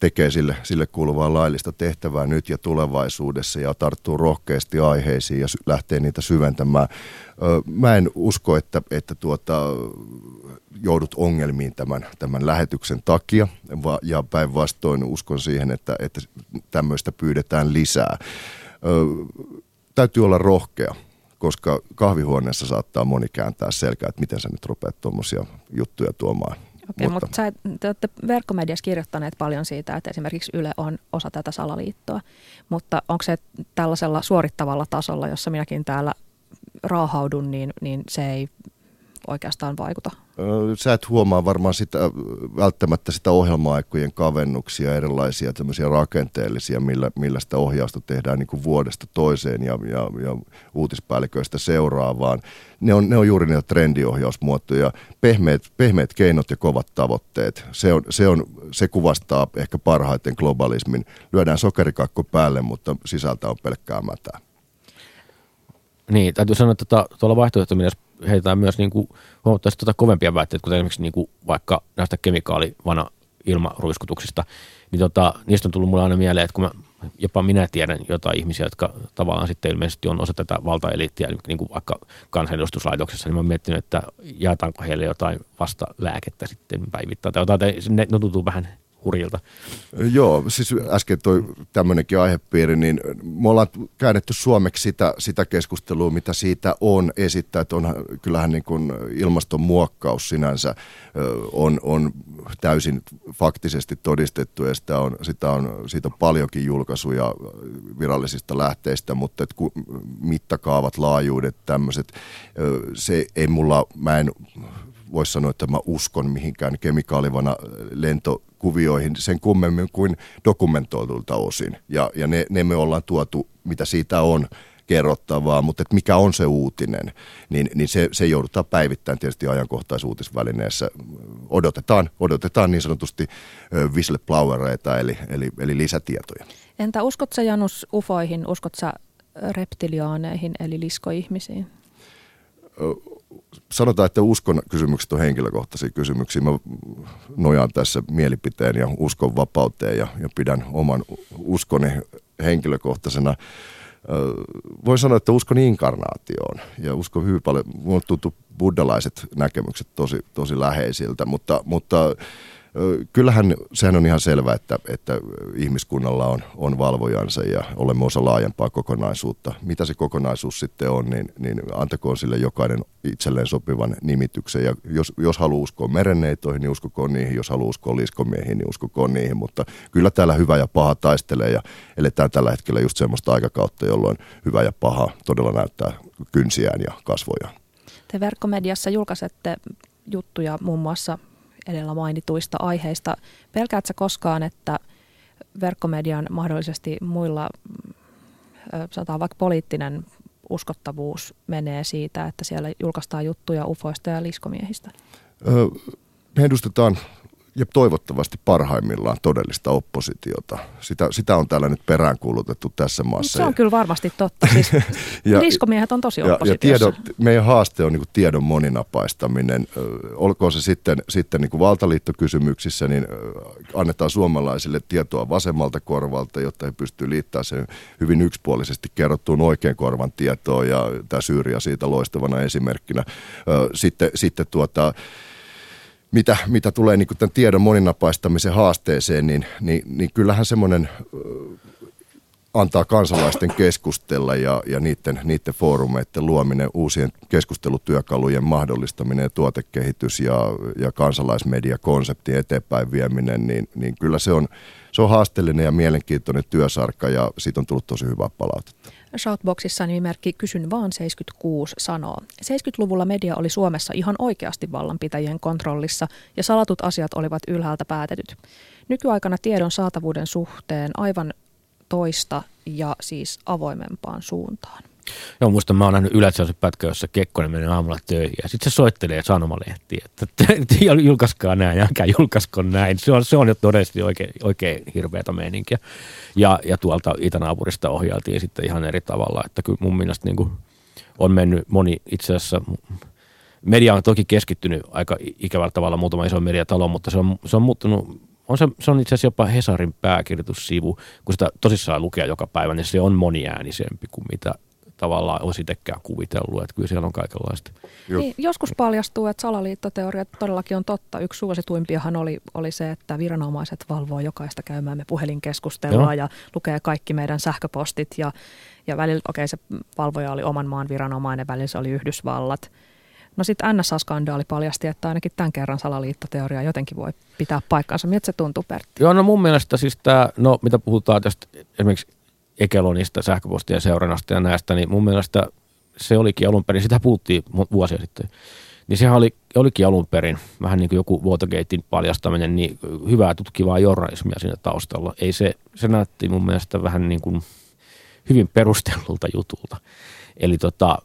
tekee sille, sille kuuluvaa laillista tehtävää nyt ja tulevaisuudessa ja tarttuu rohkeasti aiheisiin ja lähtee niitä syventämään. Mä en usko, että, että tuota, joudut ongelmiin tämän, tämän lähetyksen takia ja päinvastoin uskon siihen, että, että tämmöistä pyydetään lisää. Täytyy olla rohkea, koska kahvihuoneessa saattaa moni kääntää selkää, että miten sä nyt rupeat tuommoisia juttuja tuomaan. Okei, mutta, mutta sä, te olette verkkomediassa kirjoittaneet paljon siitä, että esimerkiksi Yle on osa tätä salaliittoa, mutta onko se tällaisella suorittavalla tasolla, jossa minäkin täällä raahaudun, niin, niin se ei oikeastaan vaikuta? Sä et huomaa varmaan sitä, välttämättä sitä ohjelma-aikojen kavennuksia, erilaisia tämmöisiä rakenteellisia, millä, millä sitä ohjausta tehdään niin kuin vuodesta toiseen ja, ja, ja uutispäälliköistä seuraavaan. Ne on, ne on juuri niitä trendiohjausmuotoja, pehmeät, pehmeät keinot ja kovat tavoitteet. Se, on, se, on, se kuvastaa ehkä parhaiten globalismin. Lyödään sokerikakko päälle, mutta sisältä on pelkkää mätää. Niin, täytyy sanoa, että tota, tuolla vaihtoehtomielessä heitetään myös niin kuin huomattavasti tota kovempia väitteitä, kuten esimerkiksi niin kuin vaikka näistä kemikaalivana ilmaruiskutuksista, niin tota, niistä on tullut mulle aina mieleen, että kun mä, jopa minä tiedän jotain ihmisiä, jotka tavallaan sitten ilmeisesti on osa tätä valtaeliittiä, niin kuin vaikka kansanedustuslaitoksessa, niin mä oon miettinyt, että jaetaanko heille jotain vasta lääkettä sitten päivittäin, tai jotain, ne, ne tuntuu vähän hurjilta. Joo, siis äsken toi tämmöinenkin aihepiiri, niin me ollaan käännetty suomeksi sitä, sitä keskustelua, mitä siitä on esittää, että onhan, kyllähän niin kuin ilmastonmuokkaus sinänsä on, on täysin faktisesti todistettu ja sitä on, sitä on, siitä on paljonkin julkaisuja virallisista lähteistä, mutta et ku, mittakaavat, laajuudet, tämmöiset, se ei mulla, mä en voisi sanoa, että mä uskon mihinkään kemikaalivana lentokuvioihin sen kummemmin kuin dokumentoitulta osin. Ja, ja ne, ne me ollaan tuotu, mitä siitä on kerrottavaa, mutta että mikä on se uutinen, niin, niin se, se joudutaan päivittäin tietysti ajankohtaisuutisvälineessä. Odotetaan, odotetaan niin sanotusti ö, whistleblowereita, eli, eli, eli lisätietoja. Entä uskot sä Janus ufoihin, uskot sä reptiliaaneihin eli liskoihmisiin? Sanotaan, että uskon kysymykset on henkilökohtaisia kysymyksiä. Mä nojaan tässä mielipiteen ja uskon vapauteen ja, ja pidän oman uskoni henkilökohtaisena. Voin sanoa, että uskon inkarnaatioon ja uskon hyvin paljon. Mulla tuntuu buddhalaiset näkemykset tosi, tosi läheisiltä, mutta, mutta kyllähän sehän on ihan selvää, että, että ihmiskunnalla on, on valvojansa ja olemme osa laajempaa kokonaisuutta. Mitä se kokonaisuus sitten on, niin, niin antakoon sille jokainen itselleen sopivan nimityksen. Ja jos, jos haluaa uskoa merenneitoihin, niin uskokoon niihin. Jos haluaa uskoa liskomiehiin, niin uskokoon niihin. Mutta kyllä täällä hyvä ja paha taistelee ja eletään tällä hetkellä just semmoista aikakautta, jolloin hyvä ja paha todella näyttää kynsiään ja kasvojaan. Te verkkomediassa julkaisette juttuja muun muassa edellä mainituista aiheista. Pelkäätkö koskaan, että verkkomedian mahdollisesti muilla, sanotaan vaikka poliittinen uskottavuus menee siitä, että siellä julkaistaan juttuja ufoista ja liskomiehistä? Öö, me edustetaan ja toivottavasti parhaimmillaan todellista oppositiota. Sitä, sitä on täällä nyt peräänkuulutettu tässä maassa. Se on kyllä varmasti totta. Siis ja, liskomiehet on tosi oppositiossa. Ja tiedon, meidän haaste on niin kuin tiedon moninapaistaminen. Olkoon se sitten, sitten niin kuin valtaliittokysymyksissä, niin annetaan suomalaisille tietoa vasemmalta korvalta, jotta he pystyvät liittämään sen hyvin yksipuolisesti kerrottuun oikein korvan tietoon. Ja tämä Syyria siitä loistavana esimerkkinä. Sitten, sitten tuota, mitä, mitä tulee niin tämän tiedon moninapaistamisen haasteeseen, niin, niin, niin kyllähän semmoinen antaa kansalaisten keskustella ja, ja niiden, niiden foorumeiden luominen, uusien keskustelutyökalujen mahdollistaminen ja tuotekehitys ja, ja kansalaismediakonseptin eteenpäin vieminen, niin, niin kyllä se on, se on haasteellinen ja mielenkiintoinen työsarka ja siitä on tullut tosi hyvää palautetta. Shoutboxissa nimimerkki Kysyn vaan 76 sanoo. 70-luvulla media oli Suomessa ihan oikeasti vallanpitäjien kontrollissa ja salatut asiat olivat ylhäältä päätetyt. Nykyaikana tiedon saatavuuden suhteen aivan toista ja siis avoimempaan suuntaan. Joo, muista mä oon nähnyt se pätkä, jossa Kekkonen menee aamulla töihin ja sitten se soittelee sanomalehtiä, että julkaiskaa näin, älkää julkaisko näin. Se on, se on jo todellisesti oikein, oikein hirveätä meininkiä. Ja, ja tuolta itänaapurista ohjailtiin sitten ihan eri tavalla, että kyllä mun mielestä niin kuin on mennyt moni itse asiassa media on toki keskittynyt aika ikävällä tavalla muutama iso mediatalo, mutta se on, se on muuttunut on se, se on itse asiassa jopa Hesarin pääkirjoitussivu, kun sitä tosissaan lukee joka päivä, niin se on moniäänisempi kuin mitä tavallaan olisi itsekään kuvitellut, että kyllä siellä on kaikenlaista. Niin, joskus paljastuu, että salaliittoteoriat todellakin on totta. Yksi suosituimpiahan oli, oli se, että viranomaiset valvoo jokaista käymään me puhelinkeskustelua Joo. ja lukee kaikki meidän sähköpostit ja, ja välillä, okei okay, se valvoja oli oman maan viranomainen, välillä se oli Yhdysvallat. No sitten NSA-skandaali paljasti, että ainakin tämän kerran salaliittoteoria jotenkin voi pitää paikkansa. Miltä se tuntuu, Pertti? Joo, no mun mielestä siis tämä, no mitä puhutaan tästä esimerkiksi Ekelonista, sähköpostien seurannasta ja näistä, niin mun mielestä se olikin alun perin, sitä puhuttiin vuosia sitten, niin sehän oli, olikin alun perin vähän niin kuin joku Watergatein paljastaminen, niin hyvää tutkivaa journalismia siinä taustalla. Ei se, se näytti mun mielestä vähän niin kuin hyvin perustellulta jutulta. Eli tota,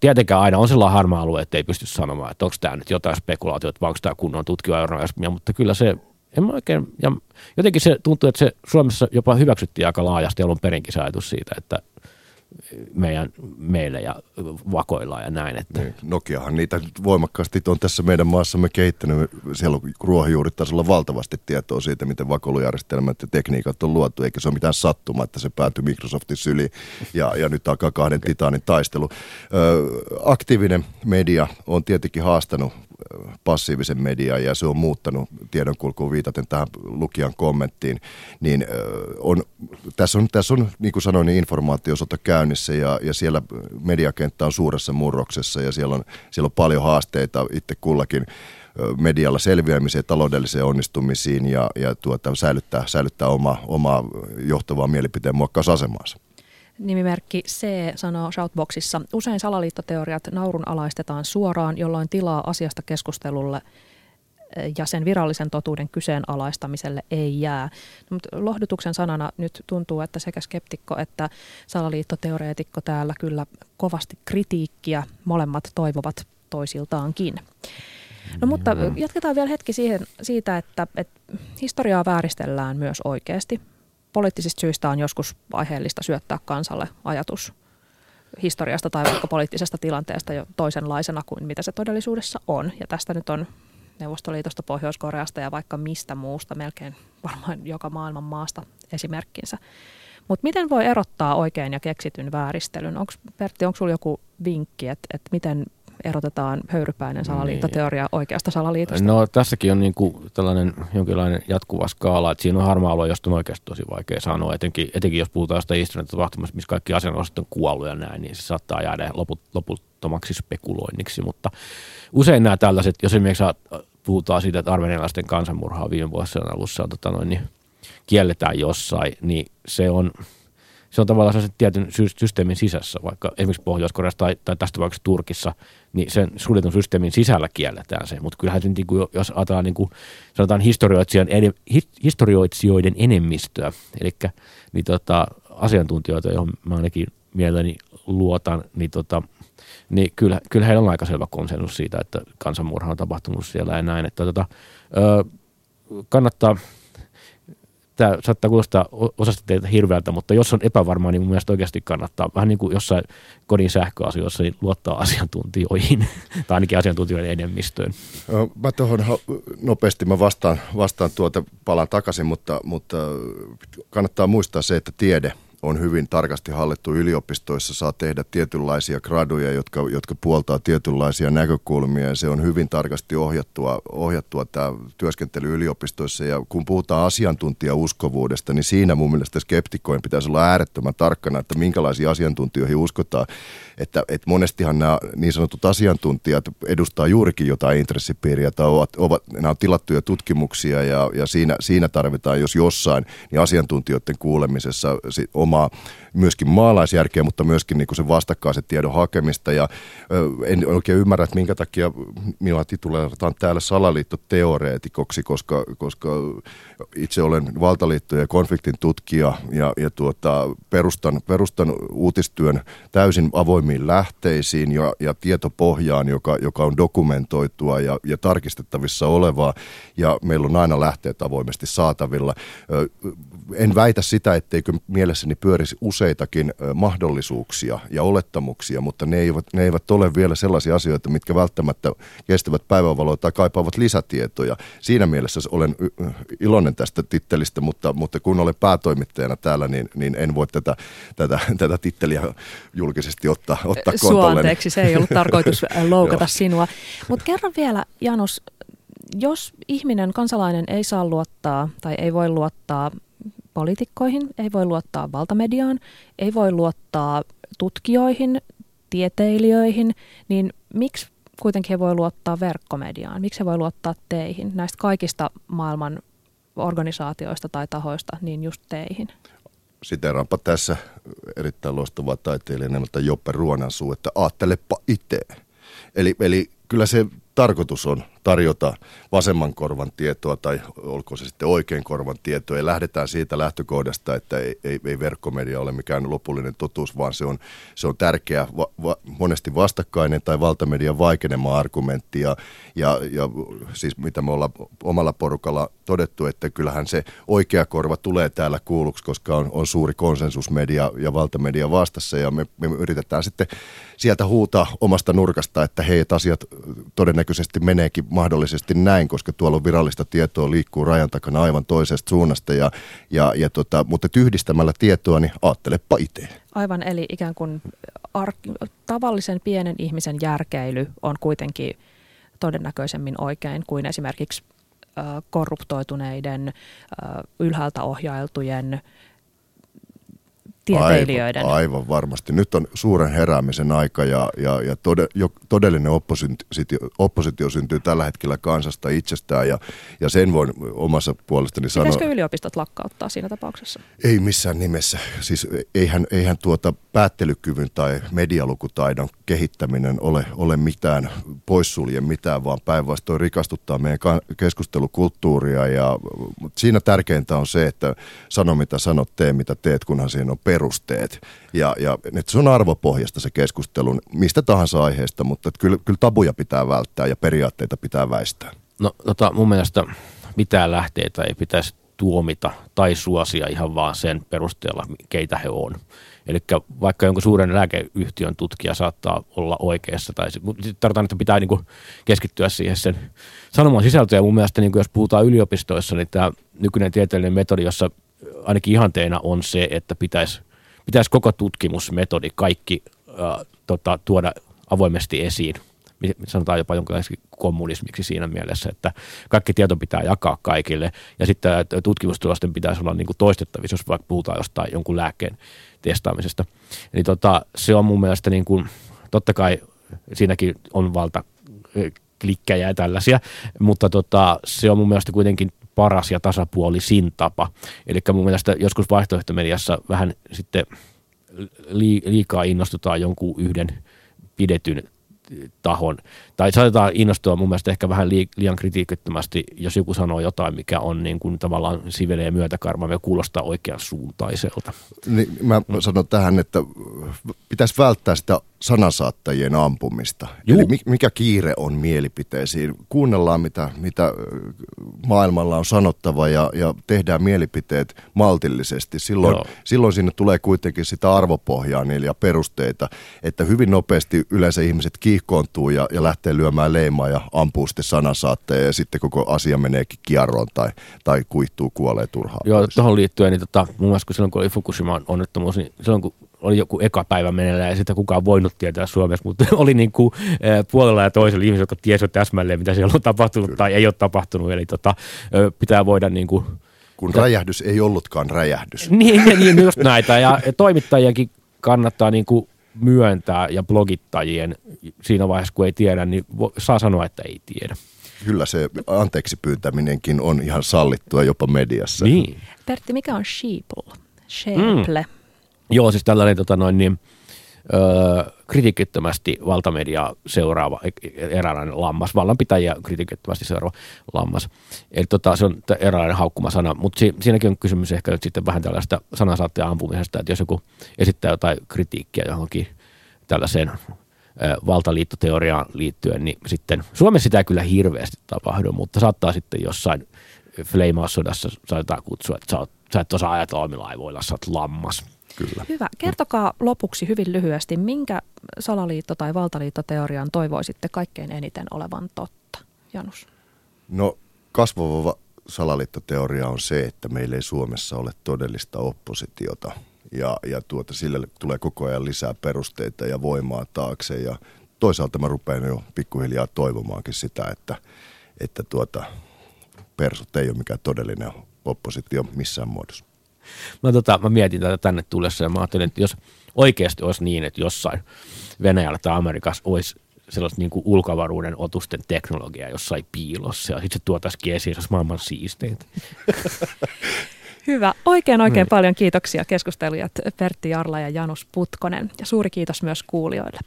tietenkään aina on sellainen harmaa alue, että ei pysty sanomaan, että onko tämä nyt jotain spekulaatiota vai onko tämä kunnon tutkiva journalismia, mutta kyllä se en mä oikein, ja jotenkin se tuntuu, että se Suomessa jopa hyväksyttiin aika laajasti alun perinkin se ajatus siitä, että meidän, meille ja vakoillaan ja näin. Että. Niin, Nokiahan niitä voimakkaasti on tässä meidän maassamme kehittänyt. Siellä on ruohonjuuritasolla valtavasti tietoa siitä, miten vakoilujärjestelmät ja tekniikat on luotu, eikä se ole mitään sattumaa, että se päätyi Microsoftin syliin ja, ja nyt alkaa kahden titaanin taistelu. Ö, aktiivinen media on tietenkin haastanut passiivisen median ja se on muuttanut tiedonkulkuun viitaten tähän lukijan kommenttiin, niin on, tässä on, tässä on niin kuin sanoin, niin informaatiosota käynnissä ja, ja siellä mediakenttä on suuressa murroksessa ja siellä on, siellä on paljon haasteita itse kullakin medialla selviämiseen, taloudelliseen onnistumisiin ja, ja tuota, säilyttää, säilyttää oma, omaa johtavaa mielipiteen muokkausasemaansa. Nimimerkki C sanoo Shoutboxissa, usein salaliittoteoriat naurunalaistetaan suoraan, jolloin tilaa asiasta keskustelulle ja sen virallisen totuuden kyseenalaistamiselle ei jää. No, mutta lohdutuksen sanana nyt tuntuu, että sekä skeptikko että salaliittoteoreetikko täällä kyllä kovasti kritiikkiä molemmat toivovat toisiltaankin. No mutta jatketaan vielä hetki siihen, siitä, että, että historiaa vääristellään myös oikeasti poliittisista syistä on joskus aiheellista syöttää kansalle ajatus historiasta tai vaikka poliittisesta tilanteesta jo toisenlaisena kuin mitä se todellisuudessa on. Ja tästä nyt on Neuvostoliitosta, Pohjois-Koreasta ja vaikka mistä muusta, melkein varmaan joka maailman maasta esimerkkinsä. Mutta miten voi erottaa oikein ja keksityn vääristelyn? Onks, Pertti, onko sinulla joku vinkki, että et miten, erotetaan höyrypäinen salaliittoteoria niin. oikeasta salaliitosta? No tässäkin on niin kuin tällainen jonkinlainen jatkuva skaala, että siinä on harmaa alue, josta on oikeasti tosi vaikea sanoa, etenkin, etenkin jos puhutaan sitä tapahtumasta, missä kaikki asianosat on kuollut ja näin, niin se saattaa jäädä loput, loputtomaksi spekuloinniksi, mutta usein nämä tällaiset, jos esimerkiksi puhutaan siitä, että armenialaisten kansanmurhaa viime vuosien alussa on, tota noin, niin kielletään jossain, niin se on, se on tavallaan se tietyn systeemin sisässä, vaikka esimerkiksi Pohjois-Koreassa tai, tai tästä vaikka Turkissa, niin sen suljetun systeemin sisällä kielletään se. Mutta kyllähän se, niin kuin, jos ajatellaan niin kuin, sanotaan historioitsijoiden, historioitsijoiden enemmistöä, eli niin tota, asiantuntijoita, johon mä ainakin mielelläni luotan, niin, tota, niin kyllä, kyllä heillä on aika selvä konsensus siitä, että kansanmurha on tapahtunut siellä ja näin. Että, tota, ö, kannattaa tämä saattaa kuulostaa osasta teitä hirveältä, mutta jos on epävarmaa, niin mun mielestä oikeasti kannattaa vähän niin kuin jossain kodin sähköasioissa niin luottaa asiantuntijoihin, tai ainakin asiantuntijoiden enemmistöön. Mä tuohon nopeasti mä vastaan, vastaan tuota, palaan takaisin, mutta, mutta kannattaa muistaa se, että tiede – on hyvin tarkasti hallittu yliopistoissa, saa tehdä tietynlaisia graduja, jotka, jotka puoltaa tietynlaisia näkökulmia. Ja se on hyvin tarkasti ohjattua, ohjattua tämä työskentely yliopistoissa. Ja kun puhutaan asiantuntijauskovuudesta, niin siinä mun mielestä skeptikoin pitäisi olla äärettömän tarkkana, että minkälaisia asiantuntijoihin uskotaan, että, että monestihan nämä niin sanotut asiantuntijat edustaa juurikin jotain intressipiiriä tai ovat, ovat, nämä on tilattuja tutkimuksia ja, ja siinä, siinä tarvitaan, jos jossain, niin asiantuntijoiden kuulemisessa oma omaa myöskin maalaisjärkeä, mutta myöskin niin kuin se vastakkaisen tiedon hakemista. Ja en oikein ymmärrä, että minkä takia minua tituleerataan täällä salaliittoteoreetikoksi, koska, koska itse olen valtaliittojen ja konfliktin tutkija ja, ja tuota, perustan, perustan uutistyön täysin avoimiin lähteisiin ja, ja tietopohjaan, joka, joka on dokumentoitua ja, ja tarkistettavissa olevaa. Ja meillä on aina lähteet avoimesti saatavilla. En väitä sitä, etteikö mielessäni pyörisi useitakin mahdollisuuksia ja olettamuksia, mutta ne eivät, ne eivät ole vielä sellaisia asioita, mitkä välttämättä kestävät päivänvaloa tai kaipaavat lisätietoja. Siinä mielessä olen iloinen tästä tittelistä, mutta, mutta kun olen päätoimittajana täällä, niin, niin en voi tätä, tätä, tätä titteliä julkisesti ottaa, ottaa kontolle. Suanteeksi, se ei ollut tarkoitus loukata sinua. Mutta kerran vielä, Janus, jos ihminen, kansalainen ei saa luottaa tai ei voi luottaa poliitikkoihin, ei voi luottaa valtamediaan, ei voi luottaa tutkijoihin, tieteilijöihin, niin miksi kuitenkin he voi luottaa verkkomediaan? Miksi he voi luottaa teihin? Näistä kaikista maailman organisaatioista tai tahoista, niin just teihin. Siteraanpa tässä erittäin loistavaa taiteilija nimeltä Joppe Ruonansuu, että aattelepa itse. Eli, eli kyllä se tarkoitus on tarjota vasemman korvan tietoa tai olko se sitten oikein korvan tietoa. Ja lähdetään siitä lähtökohdasta, että ei, ei, ei verkkomedia ole mikään lopullinen totuus, vaan se on, se on tärkeä, va, va, monesti vastakkainen tai valtamedian vaikenema argumentti. Ja, ja, ja siis mitä me ollaan omalla porukalla todettu, että kyllähän se oikea korva tulee täällä kuulluksi, koska on, on suuri konsensus media ja valtamedia vastassa. Ja me, me yritetään sitten sieltä huutaa omasta nurkasta, että hei, asiat todennäköisesti meneekin mahdollisesti näin, koska tuolla on virallista tietoa liikkuu rajan takana aivan toisesta suunnasta, ja, ja, ja tota, mutta yhdistämällä tietoa, niin ajattelepa itse. Aivan, eli ikään kuin ar- tavallisen pienen ihmisen järkeily on kuitenkin todennäköisemmin oikein kuin esimerkiksi korruptoituneiden, ylhäältä ohjailtujen tieteilijöiden. Aivan, aivan varmasti. Nyt on suuren heräämisen aika ja, ja, ja tode, jo, todellinen oppositio, oppositio syntyy tällä hetkellä kansasta itsestään ja, ja sen voin omassa puolestani sanoa. Pitäisikö yliopistot lakkauttaa siinä tapauksessa? Ei missään nimessä. Siis eihän, eihän tuota päättelykyvyn tai medialukutaidon kehittäminen ole, ole mitään poissulje mitään, vaan päinvastoin rikastuttaa meidän keskustelukulttuuria ja siinä tärkeintä on se, että sano mitä sanot, tee mitä teet, kunhan siinä on perusteet. Ja, ja että se on arvopohjasta se keskustelu mistä tahansa aiheesta, mutta että kyllä, kyllä tabuja pitää välttää ja periaatteita pitää väistää. No tota, mun mielestä mitään lähteitä ei pitäisi tuomita tai suosia ihan vaan sen perusteella, keitä he on. Eli vaikka jonkun suuren lääkeyhtiön tutkija saattaa olla oikeassa, tai tarvitaan, että pitää niin keskittyä siihen sen sanomaan sisältöön. Ja mun mielestä niin jos puhutaan yliopistoissa, niin tämä nykyinen tieteellinen metodi, jossa ainakin ihanteena on se, että pitäisi, pitäisi koko tutkimusmetodi kaikki äh, tota, tuoda avoimesti esiin sanotaan jopa jonkinlaiseksi kommunismiksi siinä mielessä, että kaikki tieto pitää jakaa kaikille ja sitten tutkimustulosten pitäisi olla niin kuin toistettavissa, jos vaikka puhutaan jostain jonkun lääkkeen testaamisesta. Eli tota, se on mun mielestä niin kuin, totta kai siinäkin on valta klikkejä ja tällaisia, mutta tota, se on mun mielestä kuitenkin paras ja tasapuolisin tapa. Eli mun mielestä joskus vaihtoehtomediassa vähän sitten liikaa innostutaan jonkun yhden pidetyn tahon, tai saatetaan innostua mun mielestä ehkä vähän liian kritiikittömästi, jos joku sanoo jotain, mikä on niin kuin tavallaan sivelee myötäkarma ja kuulostaa oikean suuntaiselta. Niin, mä sanon tähän, että pitäisi välttää sitä sanansaattajien ampumista. Juh. Eli mikä kiire on mielipiteisiin. Kuunnellaan, mitä, mitä maailmalla on sanottava ja, ja tehdään mielipiteet maltillisesti. Silloin, silloin sinne tulee kuitenkin sitä arvopohjaa niillä ja perusteita, että hyvin nopeasti yleensä ihmiset kiihkoontuu ja, ja lähtee lyömään leimaa ja ampuu sitten sanansaatteja ja sitten koko asia meneekin kierroon tai, tai kuihtuu, kuolee turhaan. Joo, tuohon liittyen, niin tota, mun mielestä kun silloin kun oli Fukushima onnettomuus, niin silloin kun oli joku eka päivä meneillään ja sitä kukaan voinut tietää Suomessa, mutta oli niin kuin puolella ja toisella ihmisillä, jotka tiesivät täsmälleen, mitä siellä on tapahtunut Kyllä. tai ei ole tapahtunut. Eli tota, pitää voida niin kuin, kun räjähdys ei ollutkaan räjähdys. Niin, niin, niin just näitä. Ja toimittajienkin kannattaa niin kuin myöntää ja blogittajien siinä vaiheessa, kun ei tiedä, niin saa sanoa, että ei tiedä. Kyllä se anteeksi pyytäminenkin on ihan sallittua jopa mediassa. Niin. Pertti, mikä on sheeple? Sheeple. Mm. Joo, siis tällainen tota noin, niin, öö, kritiikittömästi valtamediaa seuraava e-, eräänlainen lammas, vallanpitäjiä kritiikittömästi seuraava lammas. Eli tota, se on eräänlainen haukkuma sana, mutta si- siinäkin on kysymys ehkä nyt sitten vähän tällaista sanasaatteen ampumisesta, että jos joku esittää jotain kritiikkiä johonkin tällaiseen valtaliittoteoriaan liittyen, niin sitten Suomessa sitä kyllä hirveästi tapahdu, mutta saattaa sitten jossain fleimaussodassa saattaa kutsua, että sä, oot, sä et osaa ajatella omilla aivoilla, sä oot lammas. Kyllä. Hyvä. Kertokaa lopuksi hyvin lyhyesti, minkä salaliitto- tai valtaliittoteorian toivoisitte kaikkein eniten olevan totta? Janus. No kasvava salaliittoteoria on se, että meillä ei Suomessa ole todellista oppositiota ja, ja tuota, sille tulee koko ajan lisää perusteita ja voimaa taakse ja toisaalta mä rupean jo pikkuhiljaa toivomaankin sitä, että, että tuota, persut ei ole mikään todellinen oppositio missään muodossa. Mä, tota, mä mietin tätä tänne tullessa ja mä ajattelin, että jos oikeasti olisi niin, että jossain Venäjällä tai Amerikassa olisi sellaista niin kuin ulkoavaruuden otusten teknologiaa jossain piilossa ja sitten se tuotaisiin esiin, se olisi maailman siisteintä. Hyvä. Oikein oikein niin. paljon kiitoksia keskustelijat Pertti Jarla ja Janus Putkonen ja suuri kiitos myös kuulijoille.